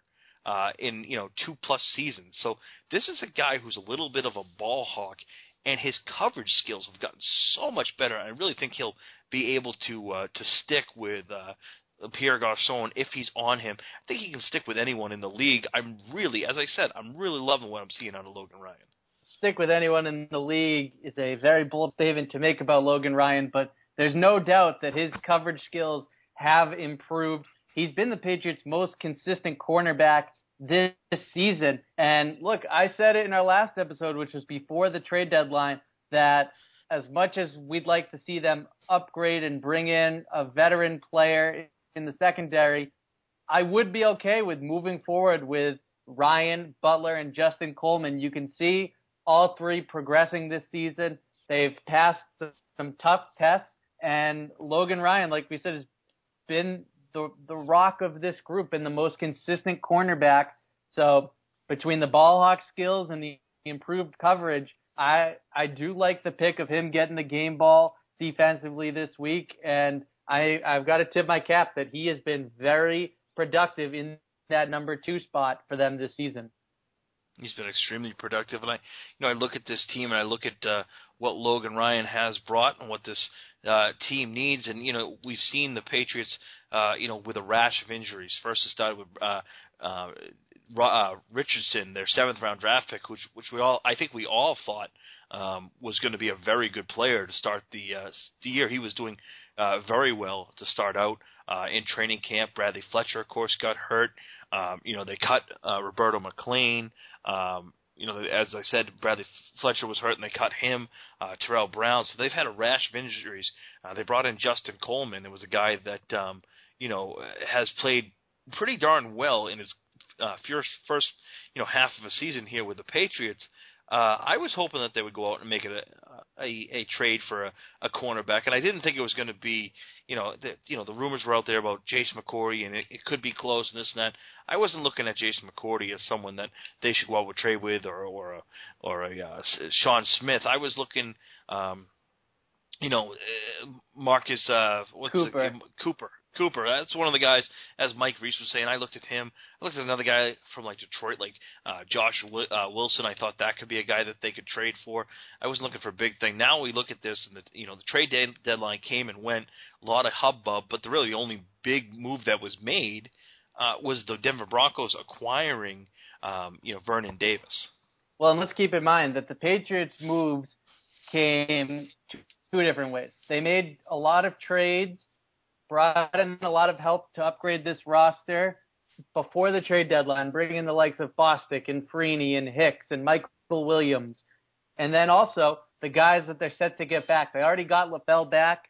uh, in you know two plus seasons. So this is a guy who's a little bit of a ball hawk, and his coverage skills have gotten so much better. I really think he'll be able to uh, to stick with uh, Pierre Garcon if he's on him. I think he can stick with anyone in the league. I'm really, as I said, I'm really loving what I'm seeing out of Logan Ryan. stick with anyone in the league is a very bold statement to make about Logan Ryan, but there's no doubt that his coverage skills have improved. He's been the Patriots' most consistent cornerback this season. And look, I said it in our last episode, which was before the trade deadline, that as much as we'd like to see them upgrade and bring in a veteran player in the secondary, I would be okay with moving forward with Ryan, Butler, and Justin Coleman. You can see all three progressing this season. They've passed some tough tests, and Logan Ryan, like we said, has been the the rock of this group and the most consistent cornerback. So between the ball hawk skills and the improved coverage, I I do like the pick of him getting the game ball defensively this week, and I I've got to tip my cap that he has been very productive in that number two spot for them this season. He's been extremely productive, and I, you know, I look at this team and I look at uh, what Logan Ryan has brought and what this uh, team needs, and you know, we've seen the Patriots, uh, you know, with a rash of injuries. First, it started with uh, uh, uh, Richardson, their seventh round draft pick, which which we all I think we all thought um, was going to be a very good player to start the uh, the year. He was doing uh, very well to start out uh, in training camp. Bradley Fletcher, of course, got hurt. Um, you know they cut uh, Roberto McClain. Um, you know, as I said, Bradley Fletcher was hurt and they cut him. Uh, Tarell Brown. So they've had a rash of injuries. Uh, they brought in Justin Coleman. It was a guy that um, you know has played pretty darn well in his uh, first first you know half of a season here with the Patriots. Uh, I was hoping that they would go out and make it a a, a trade for a, a cornerback, and I didn't think it was going to be, you know, the, you know, the rumors were out there about Jason McCourty, and it, it could be close and this and that. I wasn't looking at Jason McCourty as someone that they should go out with trade with, or or a or a uh, Sean Smith. I was looking, um, you know, uh, Marcus uh, what's Cooper. It, Cooper. Cooper. That's one of the guys, as Mike Reiss was saying. I looked at him. I looked at another guy from like Detroit, like uh, Josh uh, Wilson. I thought that could be a guy that they could trade for. I wasn't looking for a big thing. Now we look at this, and the you know the trade de- deadline came and went. A lot of hubbub, but the really only big move that was made uh, was the Denver Broncos acquiring um, you know Vernon Davis. Well, and let's keep in mind that the Patriots' moves came two different ways. They made a lot of trades brought in a lot of help to upgrade this roster before the trade deadline, bringing in the likes of Bostic and Freeney and Hicks and Michael Williams. And then also the guys that they're set to get back. They already got LaFell back.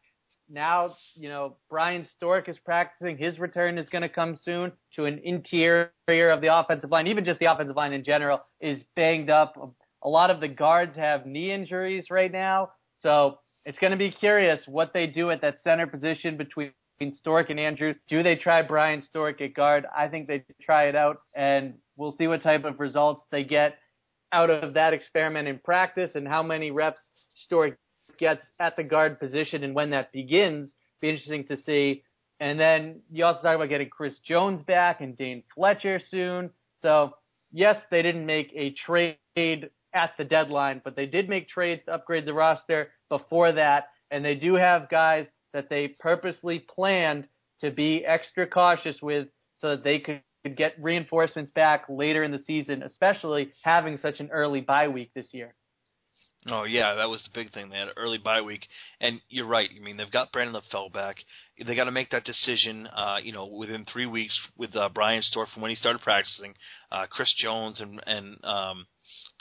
Now, you know, Bryan Stork is practicing. His return is going to come soon to an interior of the offensive line. Even just the offensive line in general is banged up. A lot of the guards have knee injuries right now. So it's going to be curious what they do at that center position between Stork and Andrews. Do they try Bryan Stork at guard? I think they try it out, and we'll see what type of results they get out of that experiment in practice and how many reps Stork gets at the guard position and when that begins. Be interesting to see. And then you also talk about getting Chris Jones back and Dane Fletcher soon. So yes, they didn't make a trade at the deadline, but they did make trades to upgrade the roster before that. And they do have guys that they purposely planned to be extra cautious with so that they could get reinforcements back later in the season, especially having such an early bye week this year. Oh yeah, that was the big thing. They had an early bye week, and you're right. I mean, they've got Brandon LaFell back. They got to make that decision, uh, you know, within three weeks with uh, Bryan Stork from when he started practicing, uh, Chris Jones and and um,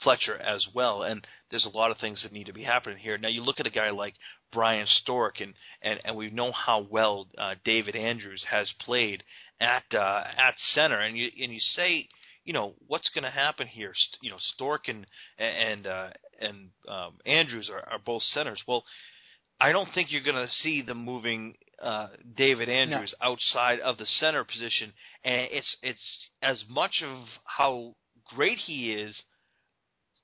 Fletcher as well. And there's a lot of things that need to be happening here. Now you look at a guy like Bryan Stork, and and and we know how well uh, David Andrews has played at uh, at center, and you and you say, you know, what's going to happen here? You know, Stork and and uh, and um, Andrews are, are both centers. Well, I don't think you're going to see them moving uh, David Andrews no. outside of the center position, and it's it's as much of how great he is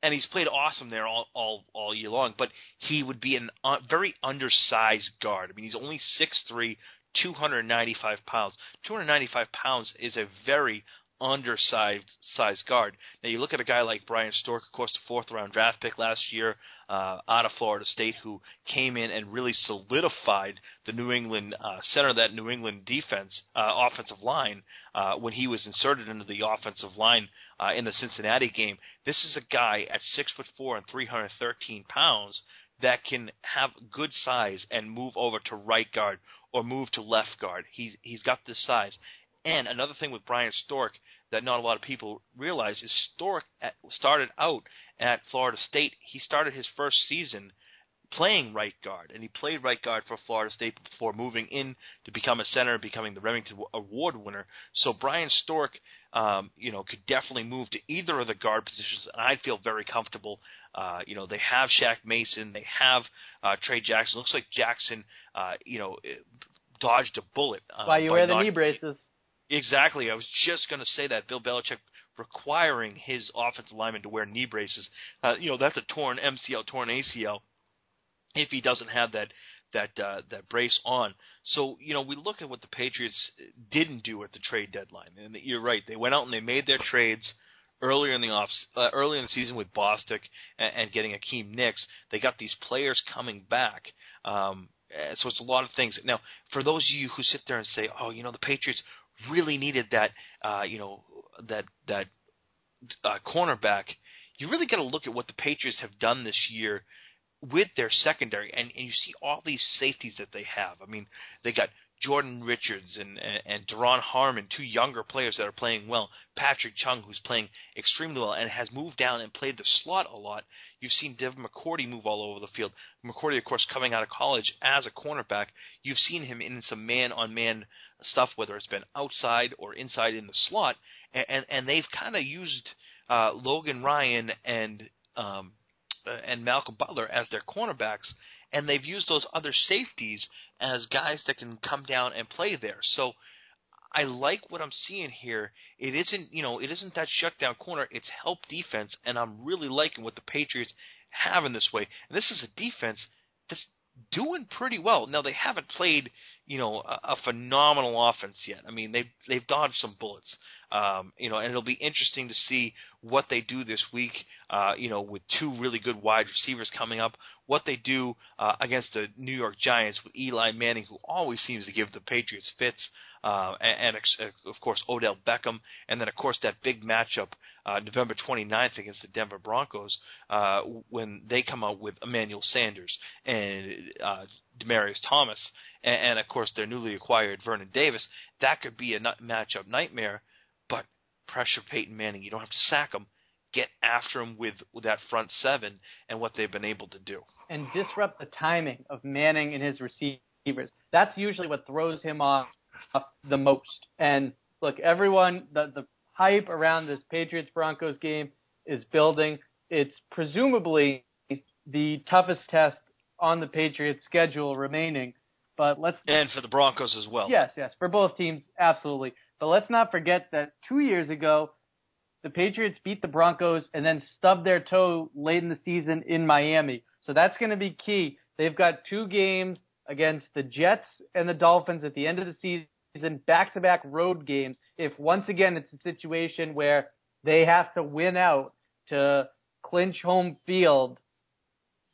and he's played awesome there all all all year long. But he would be a uh, very undersized guard. I mean, he's only six three, two hundred ninety five pounds. Two hundred ninety five pounds is a very undersized size guard. Now you look at a guy like Bryan Stork, of course, the fourth round draft pick last year uh, out of Florida State, who came in and really solidified the New England uh, center of that New England defense uh, offensive line uh, when he was inserted into the offensive line uh, in the Cincinnati game. This is a guy at six foot four and 313 pounds that can have good size and move over to right guard or move to left guard. He's he's got this size. And another thing with Bryan Stork that not a lot of people realize is Stork at, started out at Florida State. He started his first season playing right guard, and he played right guard for Florida State before moving in to become a center, becoming the Rimington Award winner. So Bryan Stork, um, you know, could definitely move to either of the guard positions, and I'd feel very comfortable. Uh, you know, they have Shaq Mason, they have uh, Trey Jackson. Looks like Jackson, uh, you know, dodged a bullet. Uh, Why you wear the not- knee braces? Exactly. I was just going to say that Bill Belichick requiring his offensive lineman to wear knee braces. Uh, you know, that's a torn MCL, torn ACL. If he doesn't have that that uh, that brace on, so you know, we look at what the Patriots didn't do at the trade deadline, and you're right. They went out and they made their trades earlier in the off uh, earlier in the season with Bostic and, and getting Akiem Hicks. They got these players coming back. Um, uh, so it's a lot of things. Now, for those of you who sit there and say, "Oh, you know, the Patriots really needed that, uh, you know, that that uh, cornerback," you really got to look at what the Patriots have done this year with their secondary, and, and you see all these safeties that they have. I mean, they got Jordan Richards and and, and Duron Harmon, two younger players that are playing well. Patrick Chung, who's playing extremely well and has moved down and played the slot a lot. You've seen Devin McCourty move all over the field. McCourty, of course, coming out of college as a cornerback. You've seen him in some man-on-man stuff, whether it's been outside or inside in the slot, and and, and they've kind of used uh, Logan Ryan and um, Uh, and Malcolm Butler as their cornerbacks, and they've used those other safeties as guys that can come down and play there. So I like what I'm seeing here. It isn't, you know, it isn't that shutdown corner. It's help defense, and I'm really liking what the Patriots have in this way. And this is a defense that's doing pretty well. Now they haven't played, you know, a, a phenomenal offense yet. I mean, they've they've dodged some bullets, um, you know, and it'll be interesting to see what they do this week. Uh, you know, with two really good wide receivers coming up, what they do uh, against the New York Giants with Eli Manning, who always seems to give the Patriots fits. Uh, and, and of course Odell Beckham, and then of course that big matchup uh, November 29th against the Denver Broncos uh, when they come out with Emmanuel Sanders and uh, Demaryius Thomas, and, and of course their newly acquired Vernon Davis. That could be a matchup nightmare, pressure Peyton Manning. You don't have to sack him. Get after him with, with that front seven and what they've been able to do. and disrupt the timing of Manning and his receivers. That's usually what throws him off the most. And look, everyone, the the hype around this Patriots Broncos game is building. It's presumably the toughest test on the Patriots schedule remaining. But let's And for the Broncos as well. Yes, yes, for both teams, absolutely. But let's not forget that two years ago, the Patriots beat the Broncos and then stubbed their toe late in the season in Miami. So that's going to be key. They've got two games against the Jets and the Dolphins at the end of the season, back to back road games. If once again it's a situation where they have to win out to clinch home field,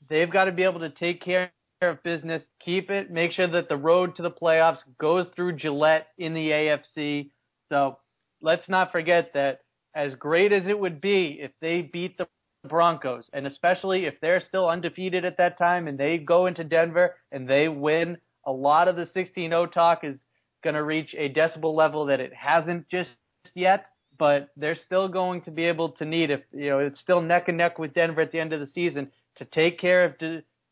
they've got to be able to take care of business, keep it, make sure that the road to the playoffs goes through Gillette in the AFC. So let's not forget that as great as it would be if they beat the Broncos, and especially if they're still undefeated at that time and they go into Denver and they win, a lot of the 16-0 talk is going to reach a decibel level that it hasn't just yet, but they're still going to be able to need if you know it's still neck and neck with Denver at the end of the season to take care of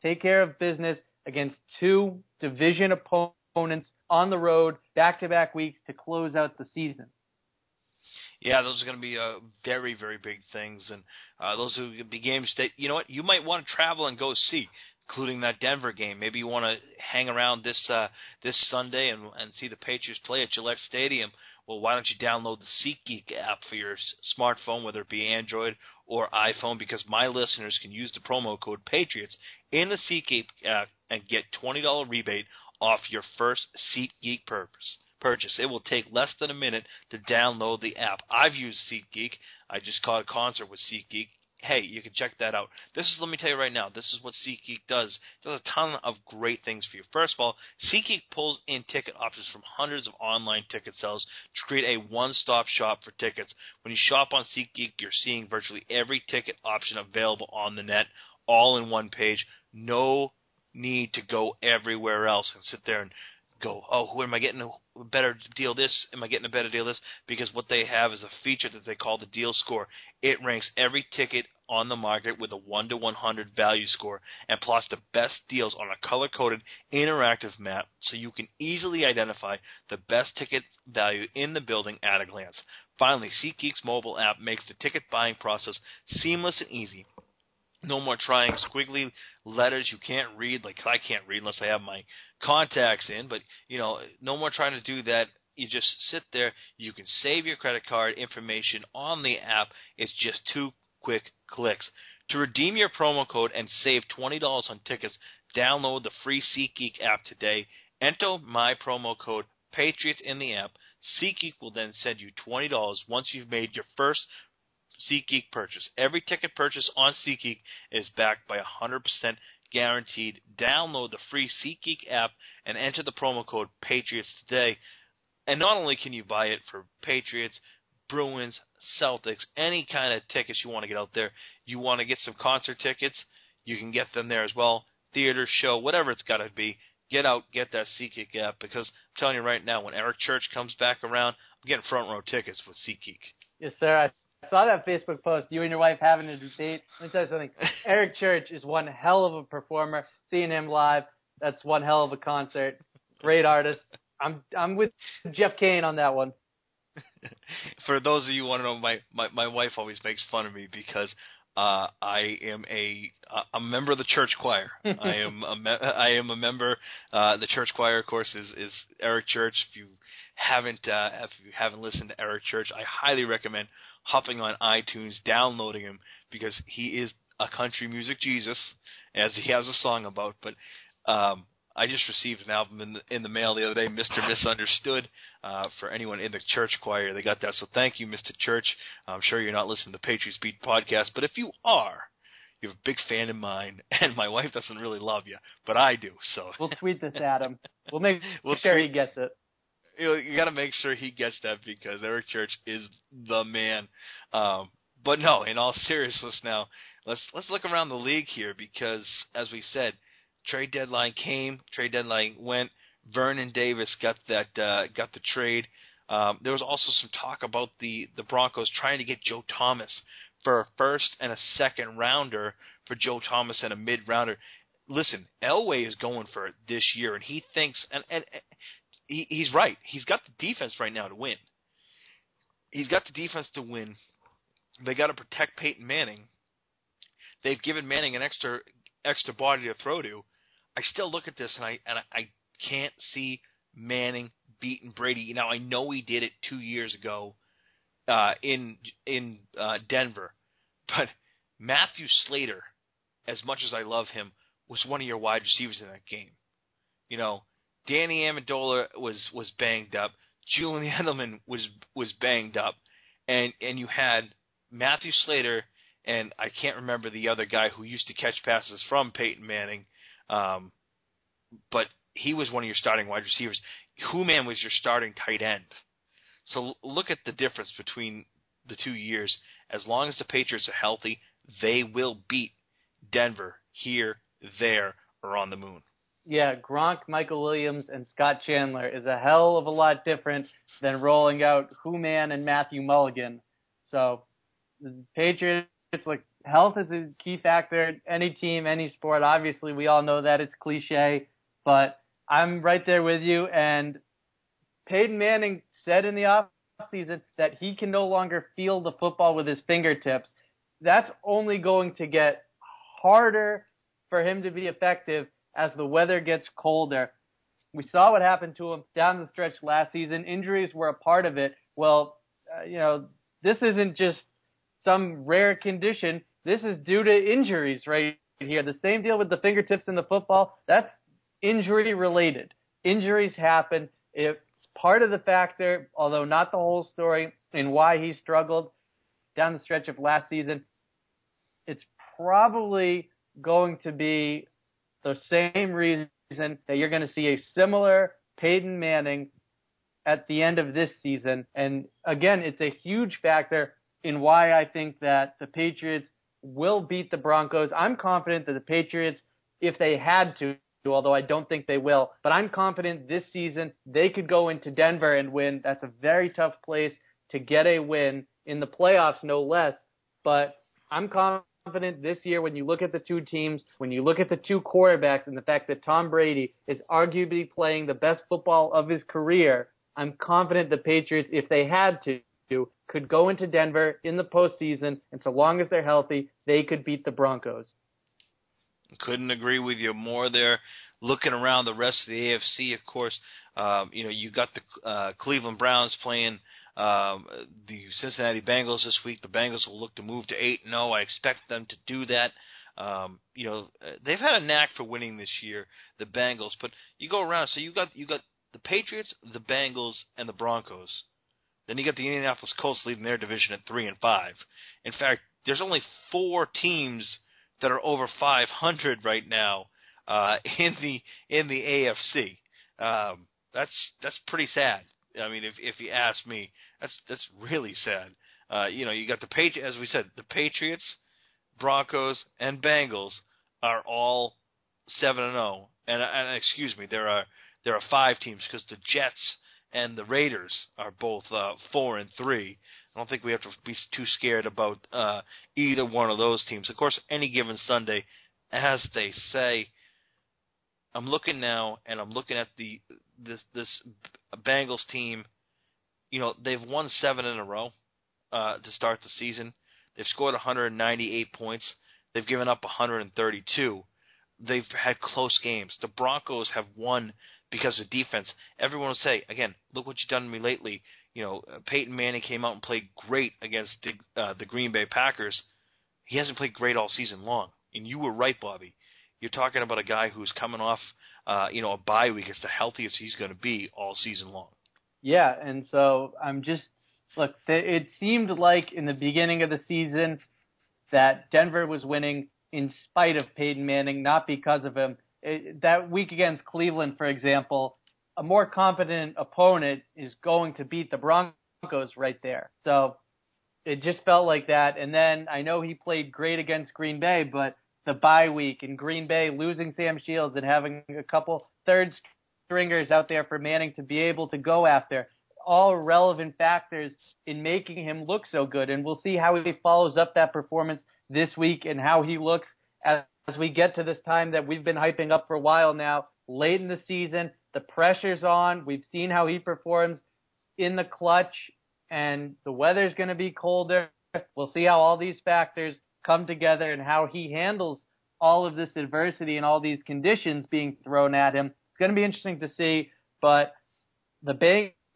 take care of business against two division opponents on the road back to back weeks to close out the season. Yeah, those are going to be uh, very, very big things, and uh, those are going to be games that you know what you might want to travel and go see, including that Denver game. Maybe you want to hang around this uh, this Sunday and and see the Patriots play at Gillette Stadium. Well, why don't you download the SeatGeek app for your smartphone, whether it be Android or iPhone? Because my listeners can use the promo code Patriots in the SeatGeek app and get twenty dollar rebate off your first SeatGeek purpose purchase. It will take less than a minute to download the app. I've used SeatGeek. I just caught a concert with SeatGeek. Hey, you can check that out. This is, let me tell you right now, this is what SeatGeek does. It does a ton of great things for you. First of all, SeatGeek pulls in ticket options from hundreds of online ticket sales to create a one-stop shop for tickets. When you shop on SeatGeek, you're seeing virtually every ticket option available on the net, all in one page. No need to go everywhere else and sit there and go, oh, who am I getting a better deal this? Am I getting a better deal this? Because what they have is a feature that they call the deal score. It ranks every ticket on the market with a 1 to 100 value score and plots the best deals on a color coded interactive map so you can easily identify the best ticket value in the building at a glance. Finally, SeatGeek's mobile app makes the ticket buying process seamless and easy No more trying squiggly letters you can't read. Like I can't read unless I have my contacts in. But you know, no more trying to do that. You just sit there. You can save your credit card information on the app. It's just two quick clicks. To redeem your promo code and save $20 on tickets, download the free SeatGeek app today. Enter my promo code Patriots in the app. SeatGeek will then send you $20 once you've made your first SeatGeek purchase. Every ticket purchase on SeatGeek is backed by 100% guaranteed. Download the free SeatGeek app and enter the promo code Patriots today. And not only can you buy it for Patriots, Bruins, Celtics, any kind of tickets you want to get out there. You want to get some concert tickets, you can get them there as well. Theater, show, whatever it's got to be. Get out, get that SeatGeek app because I'm telling you right now, when Eric Church comes back around, I'm getting front row tickets with SeatGeek. Yes, sir. I saw that Facebook post. You and your wife having a debate. Let me tell you something. Eric Church is one hell of a performer. Seeing him live, that's one hell of a concert. Great artist. I'm I'm with Jeff Kane on that one. For those of you who want to know, my, my, my wife always makes fun of me because uh, I am a a member of the church choir. I am a me- I am a member. Uh, the church choir, of course, is is Eric Church. If you haven't uh, if you haven't listened to Eric Church, I highly recommend hopping on iTunes, downloading him because he is a country music Jesus, as he has a song about. But um, I just received an album in the, in the mail the other day, Mr. Misunderstood, uh, for anyone in the church choir. They got that, so thank you, Mr. Church. I'm sure you're not listening to the Patriots Beat podcast, but if you are, you're a big fan of mine, and my wife doesn't really love you, but I do. So we'll tweet this at him. We'll make we'll sure tweet, he gets it. You, know, you got to make sure he gets that because Eric Church is the man. Um, but no, in all seriousness, now let's let's look around the league here because, as we said trade deadline came, trade deadline went. Vernon Davis got that uh, got the trade. Um, there was also some talk about the the Broncos trying to get Joe Thomas for a first and a second rounder for Joe Thomas and a mid rounder. Listen, Elway is going for it this year, and he thinks and and he, he's right. He's got the defense right now to win. He's got the defense to win. They got to protect Peyton Manning. They've given Manning an extra extra body to throw to. I still look at this and I and I can't see Manning beating Brady. Now I know he did it two years ago uh, in in uh, Denver, but Matthew Slater, as much as I love him, was one of your wide receivers in that game. You know, Danny Amendola was was banged up. Julian Edelman was was banged up, and and you had Matthew Slater and I can't remember the other guy who used to catch passes from Peyton Manning um, but he was one of your starting wide receivers. Hooman was your starting tight end. So look at the difference between the two years. As long as the Patriots are healthy, they will beat Denver here, there, or on the moon. Yeah, Gronk, Michael Williams, and Scott Chandler is a hell of a lot different than rolling out Hooman and Matthew Mulligan. So the Patriots look health is a key factor. Any team, any sport. Obviously, we all know that it's cliche, but I'm right there with you. And Peyton Manning said in the off season that he can no longer feel the football with his fingertips. That's only going to get harder for him to be effective as the weather gets colder. We saw what happened to him down the stretch last season. Injuries were a part of it. Well, uh, you know, this isn't just some rare condition. This is due to injuries right here. The same deal with the fingertips in the football. That's injury related. Injuries happen. It's part of the factor, although not the whole story, in why he struggled down the stretch of last season. It's probably going to be the same reason that you're going to see a similar Peyton Manning at the end of this season. And again, it's a huge factor in why I think that the Patriots will beat the Broncos. I'm confident that the Patriots, if they had to, although I don't think they will, but I'm confident this season they could go into Denver and win. That's a very tough place to get a win in the playoffs, no less. But I'm confident this year when you look at the two teams, when you look at the two quarterbacks, and the fact that Tom Brady is arguably playing the best football of his career, I'm confident the Patriots, if they had to, could go into Denver in the postseason, and so long as they're healthy, they could beat the Broncos. Couldn't agree with you more there. Looking around the rest of the AFC, of course, um, you know you got the uh, Cleveland Browns playing um, the Cincinnati Bengals this week. The Bengals will look to move to eight and zero. I expect them to do that. Um, you know they've had a knack for winning this year, the Bengals. But you go around, so you got you got the Patriots, the Bengals, and the Broncos. Then you got the Indianapolis Colts leading their division at three and five. In fact, there's only four teams that are over 500 right now uh, in the in the AFC. Um, that's that's pretty sad. I mean, if if you ask me, that's that's really sad. Uh, you know, you got the Patri- as we said, the Patriots, Broncos, and Bengals are all seven and zero. Oh. And and excuse me, there are there are five teams because the Jets and the Raiders are both uh, four and three. I don't think we have to be too scared about uh, either one of those teams. Of course, any given Sunday, as they say. I'm looking now, and I'm looking at the this this Bengals team. You know, they've won seven in a row uh, to start the season. They've scored 198 points. They've given up 132. They've had close games. The Broncos have won because of defense. Everyone will say, again, look what you've done to me lately. You know, uh, Peyton Manning came out and played great against the, uh, the Green Bay Packers. He hasn't played great all season long. And you were right, Bobby. You're talking about a guy who's coming off, uh, you know, a bye week. is the healthiest he's going to be all season long. Yeah, and so I'm just look. It seemed like in the beginning of the season that Denver was winning in spite of Peyton Manning, not because of him that week against Cleveland, for example, a more competent opponent is going to beat the Broncos right there. So it just felt like that. And then I know he played great against Green Bay, but the bye week and Green Bay losing Sam Shields and having a couple third stringers out there for Manning to be able to go after, all relevant factors in making him look so good. And we'll see how he follows up that performance this week and how he looks as as we get to this time that we've been hyping up for a while now, late in the season, the pressure's on. We've seen how he performs in the clutch, and the weather's going to be colder. We'll see how all these factors come together and how he handles all of this adversity and all these conditions being thrown at him. It's going to be interesting to see, but the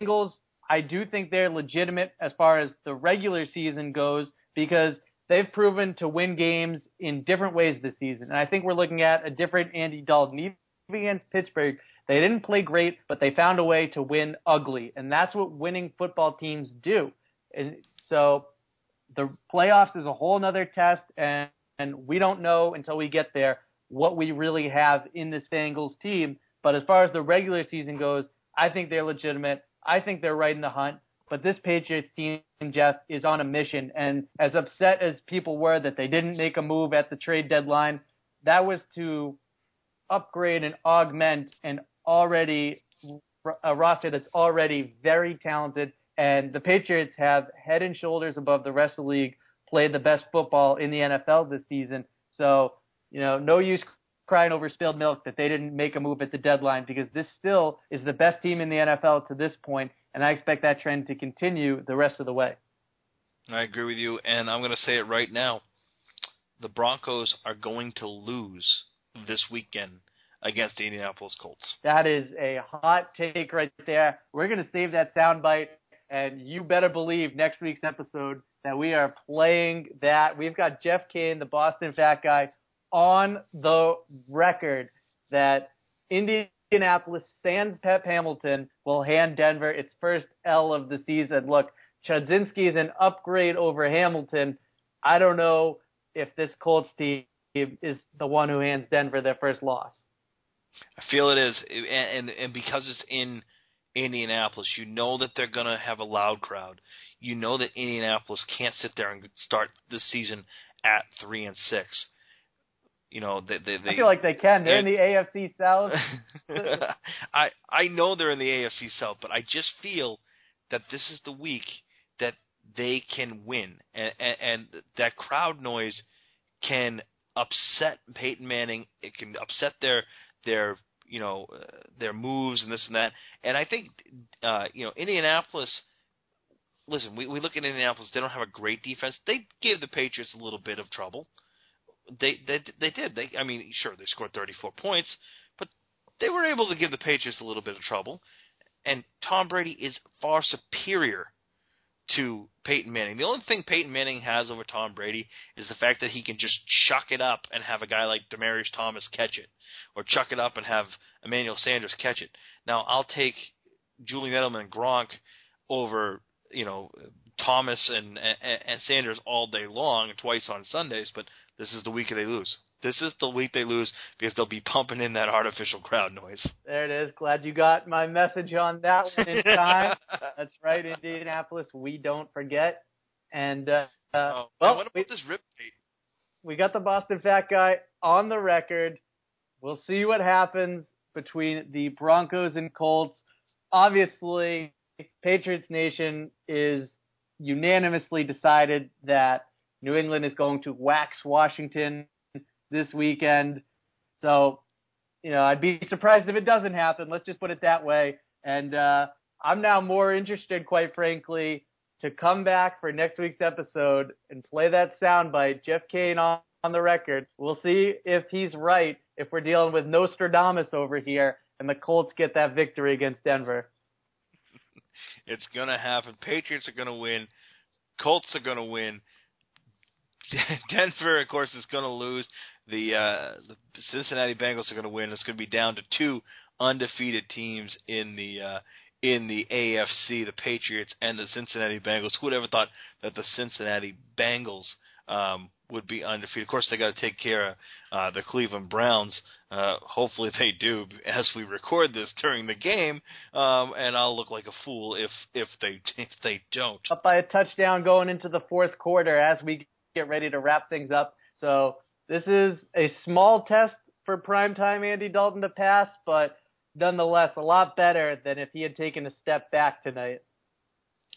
Bengals, I do think they're legitimate as far as the regular season goes because they've proven to win games in different ways this season. And I think we're looking at a different Andy Dalton. Even against Pittsburgh, they didn't play great, but they found a way to win ugly. And that's what winning football teams do. And so the playoffs is a whole other test, and, and we don't know until we get there what we really have in this Bengals team. But as far as the regular season goes, I think they're legitimate. I think they're right in the hunt. But this Patriots team, Jeff, is on a mission. And as upset as people were that they didn't make a move at the trade deadline, that was to upgrade and augment an already a roster that's already very talented. And the Patriots have head and shoulders above the rest of the league, played the best football in the NFL this season. So, you know, no use crying over spilled milk that they didn't make a move at the deadline because this still is the best team in the NFL to this point and I expect that trend to continue the rest of the way. I agree with you, and I'm going to say it right now. The Broncos are going to lose this weekend against the Indianapolis Colts. That is a hot take right there. We're going to save that soundbite, and you better believe next week's episode that we are playing that. We've got Jeff Kane, the Boston Fat Guy, on the record that Indianapolis sans Pep Hamilton will hand Denver its first L of the season. Look, Chudzinski is an upgrade over Hamilton. I don't know if this Colts team is the one who hands Denver their first loss. I feel it is, and and, and because it's in Indianapolis, you know that they're going to have a loud crowd. You know that Indianapolis can't sit there and start the season at three and six. You know, they, they, they I feel like they can. They're in the AFC South. I I know they're in the AFC South, but I just feel that this is the week that they can win, and, and, and that crowd noise can upset Peyton Manning. It can upset their their you know uh, their moves and this and that. And I think uh, you know Indianapolis listen, we we look at Indianapolis. They don't have a great defense. They gave the Patriots a little bit of trouble. They they they did. They I mean, sure they scored 34 points, but they were able to give the Patriots a little bit of trouble. And Tom Brady is far superior to Peyton Manning. The only thing Peyton Manning has over Tom Brady is the fact that he can just chuck it up and have a guy like Demaryius Thomas catch it, or chuck it up and have Emmanuel Sanders catch it. Now I'll take Julian Edelman and Gronk over you know Thomas and, and and Sanders all day long, twice on Sundays, but this is the week they lose. This is the week they lose because they'll be pumping in that artificial crowd noise. There it is. Glad you got my message on that one in time. That's right, Indianapolis. We don't forget. And uh, oh, well, what about we, this rip we got the Boston Fat Guy on the record. We'll see what happens between the Broncos and Colts. Obviously, Patriots Nation is unanimously decided that New England is going to wax Washington this weekend. So, you know, I'd be surprised if it doesn't happen. Let's just put it that way. And uh, I'm now more interested, quite frankly, to come back for next week's episode and play that soundbite, Jeff Kane on, on the record. We'll see if he's right, if we're dealing with Nostradamus over here and the Colts get that victory against Denver. it's going to happen. Patriots are going to win. Colts are going to win. Denver, of course, is going to lose. The, uh, the Cincinnati Bengals are going to win. It's going to be down to two undefeated teams in the uh, in the AFC, the Patriots and the Cincinnati Bengals. Who would ever thought that the Cincinnati Bengals um, would be undefeated? Of course, they got to take care of uh, the Cleveland Browns. Uh, hopefully, they do as we record this during the game, um, and I'll look like a fool if if they if they don't. Up by a touchdown going into the fourth quarter as we get ready to wrap things up. So this is a small test for primetime Andy Dalton to pass, but nonetheless a lot better than if he had taken a step back tonight.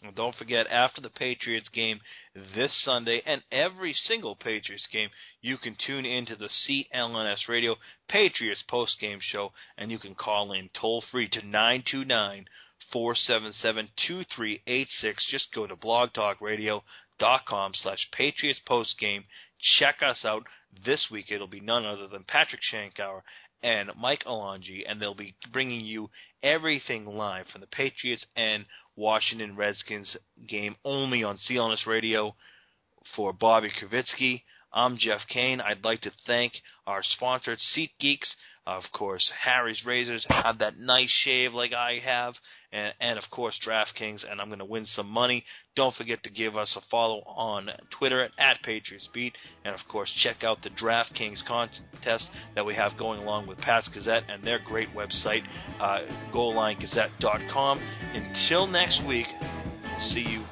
Well, don't forget, after the Patriots game this Sunday and every single Patriots game, you can tune into the CLNS Radio Patriots post game show, and you can call in toll free to 929 477 2386. Just go to blogtalkradio.com slash Patriots postgame. Check us out. This week it'll be none other than Patrick Shankauer and Mike Alonji, and they'll be bringing you everything live from the Patriots and Washington Redskins game only on CLNS Radio for Bobby Krivitsky. I'm Jeff Kane. I'd like to thank our sponsor, SeatGeeks. Of course, Harry's Razors have that nice shave like I have, and, and of course DraftKings. And I'm going to win some money. Don't forget to give us a follow on Twitter at, at PatriotsBeat, and of course check out the DraftKings contest that we have going along with Pat's Gazette and their great website, uh, GoalLineGazette.com. Until next week, see you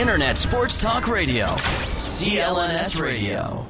Internet Sports Talk Radio. CLNS Radio.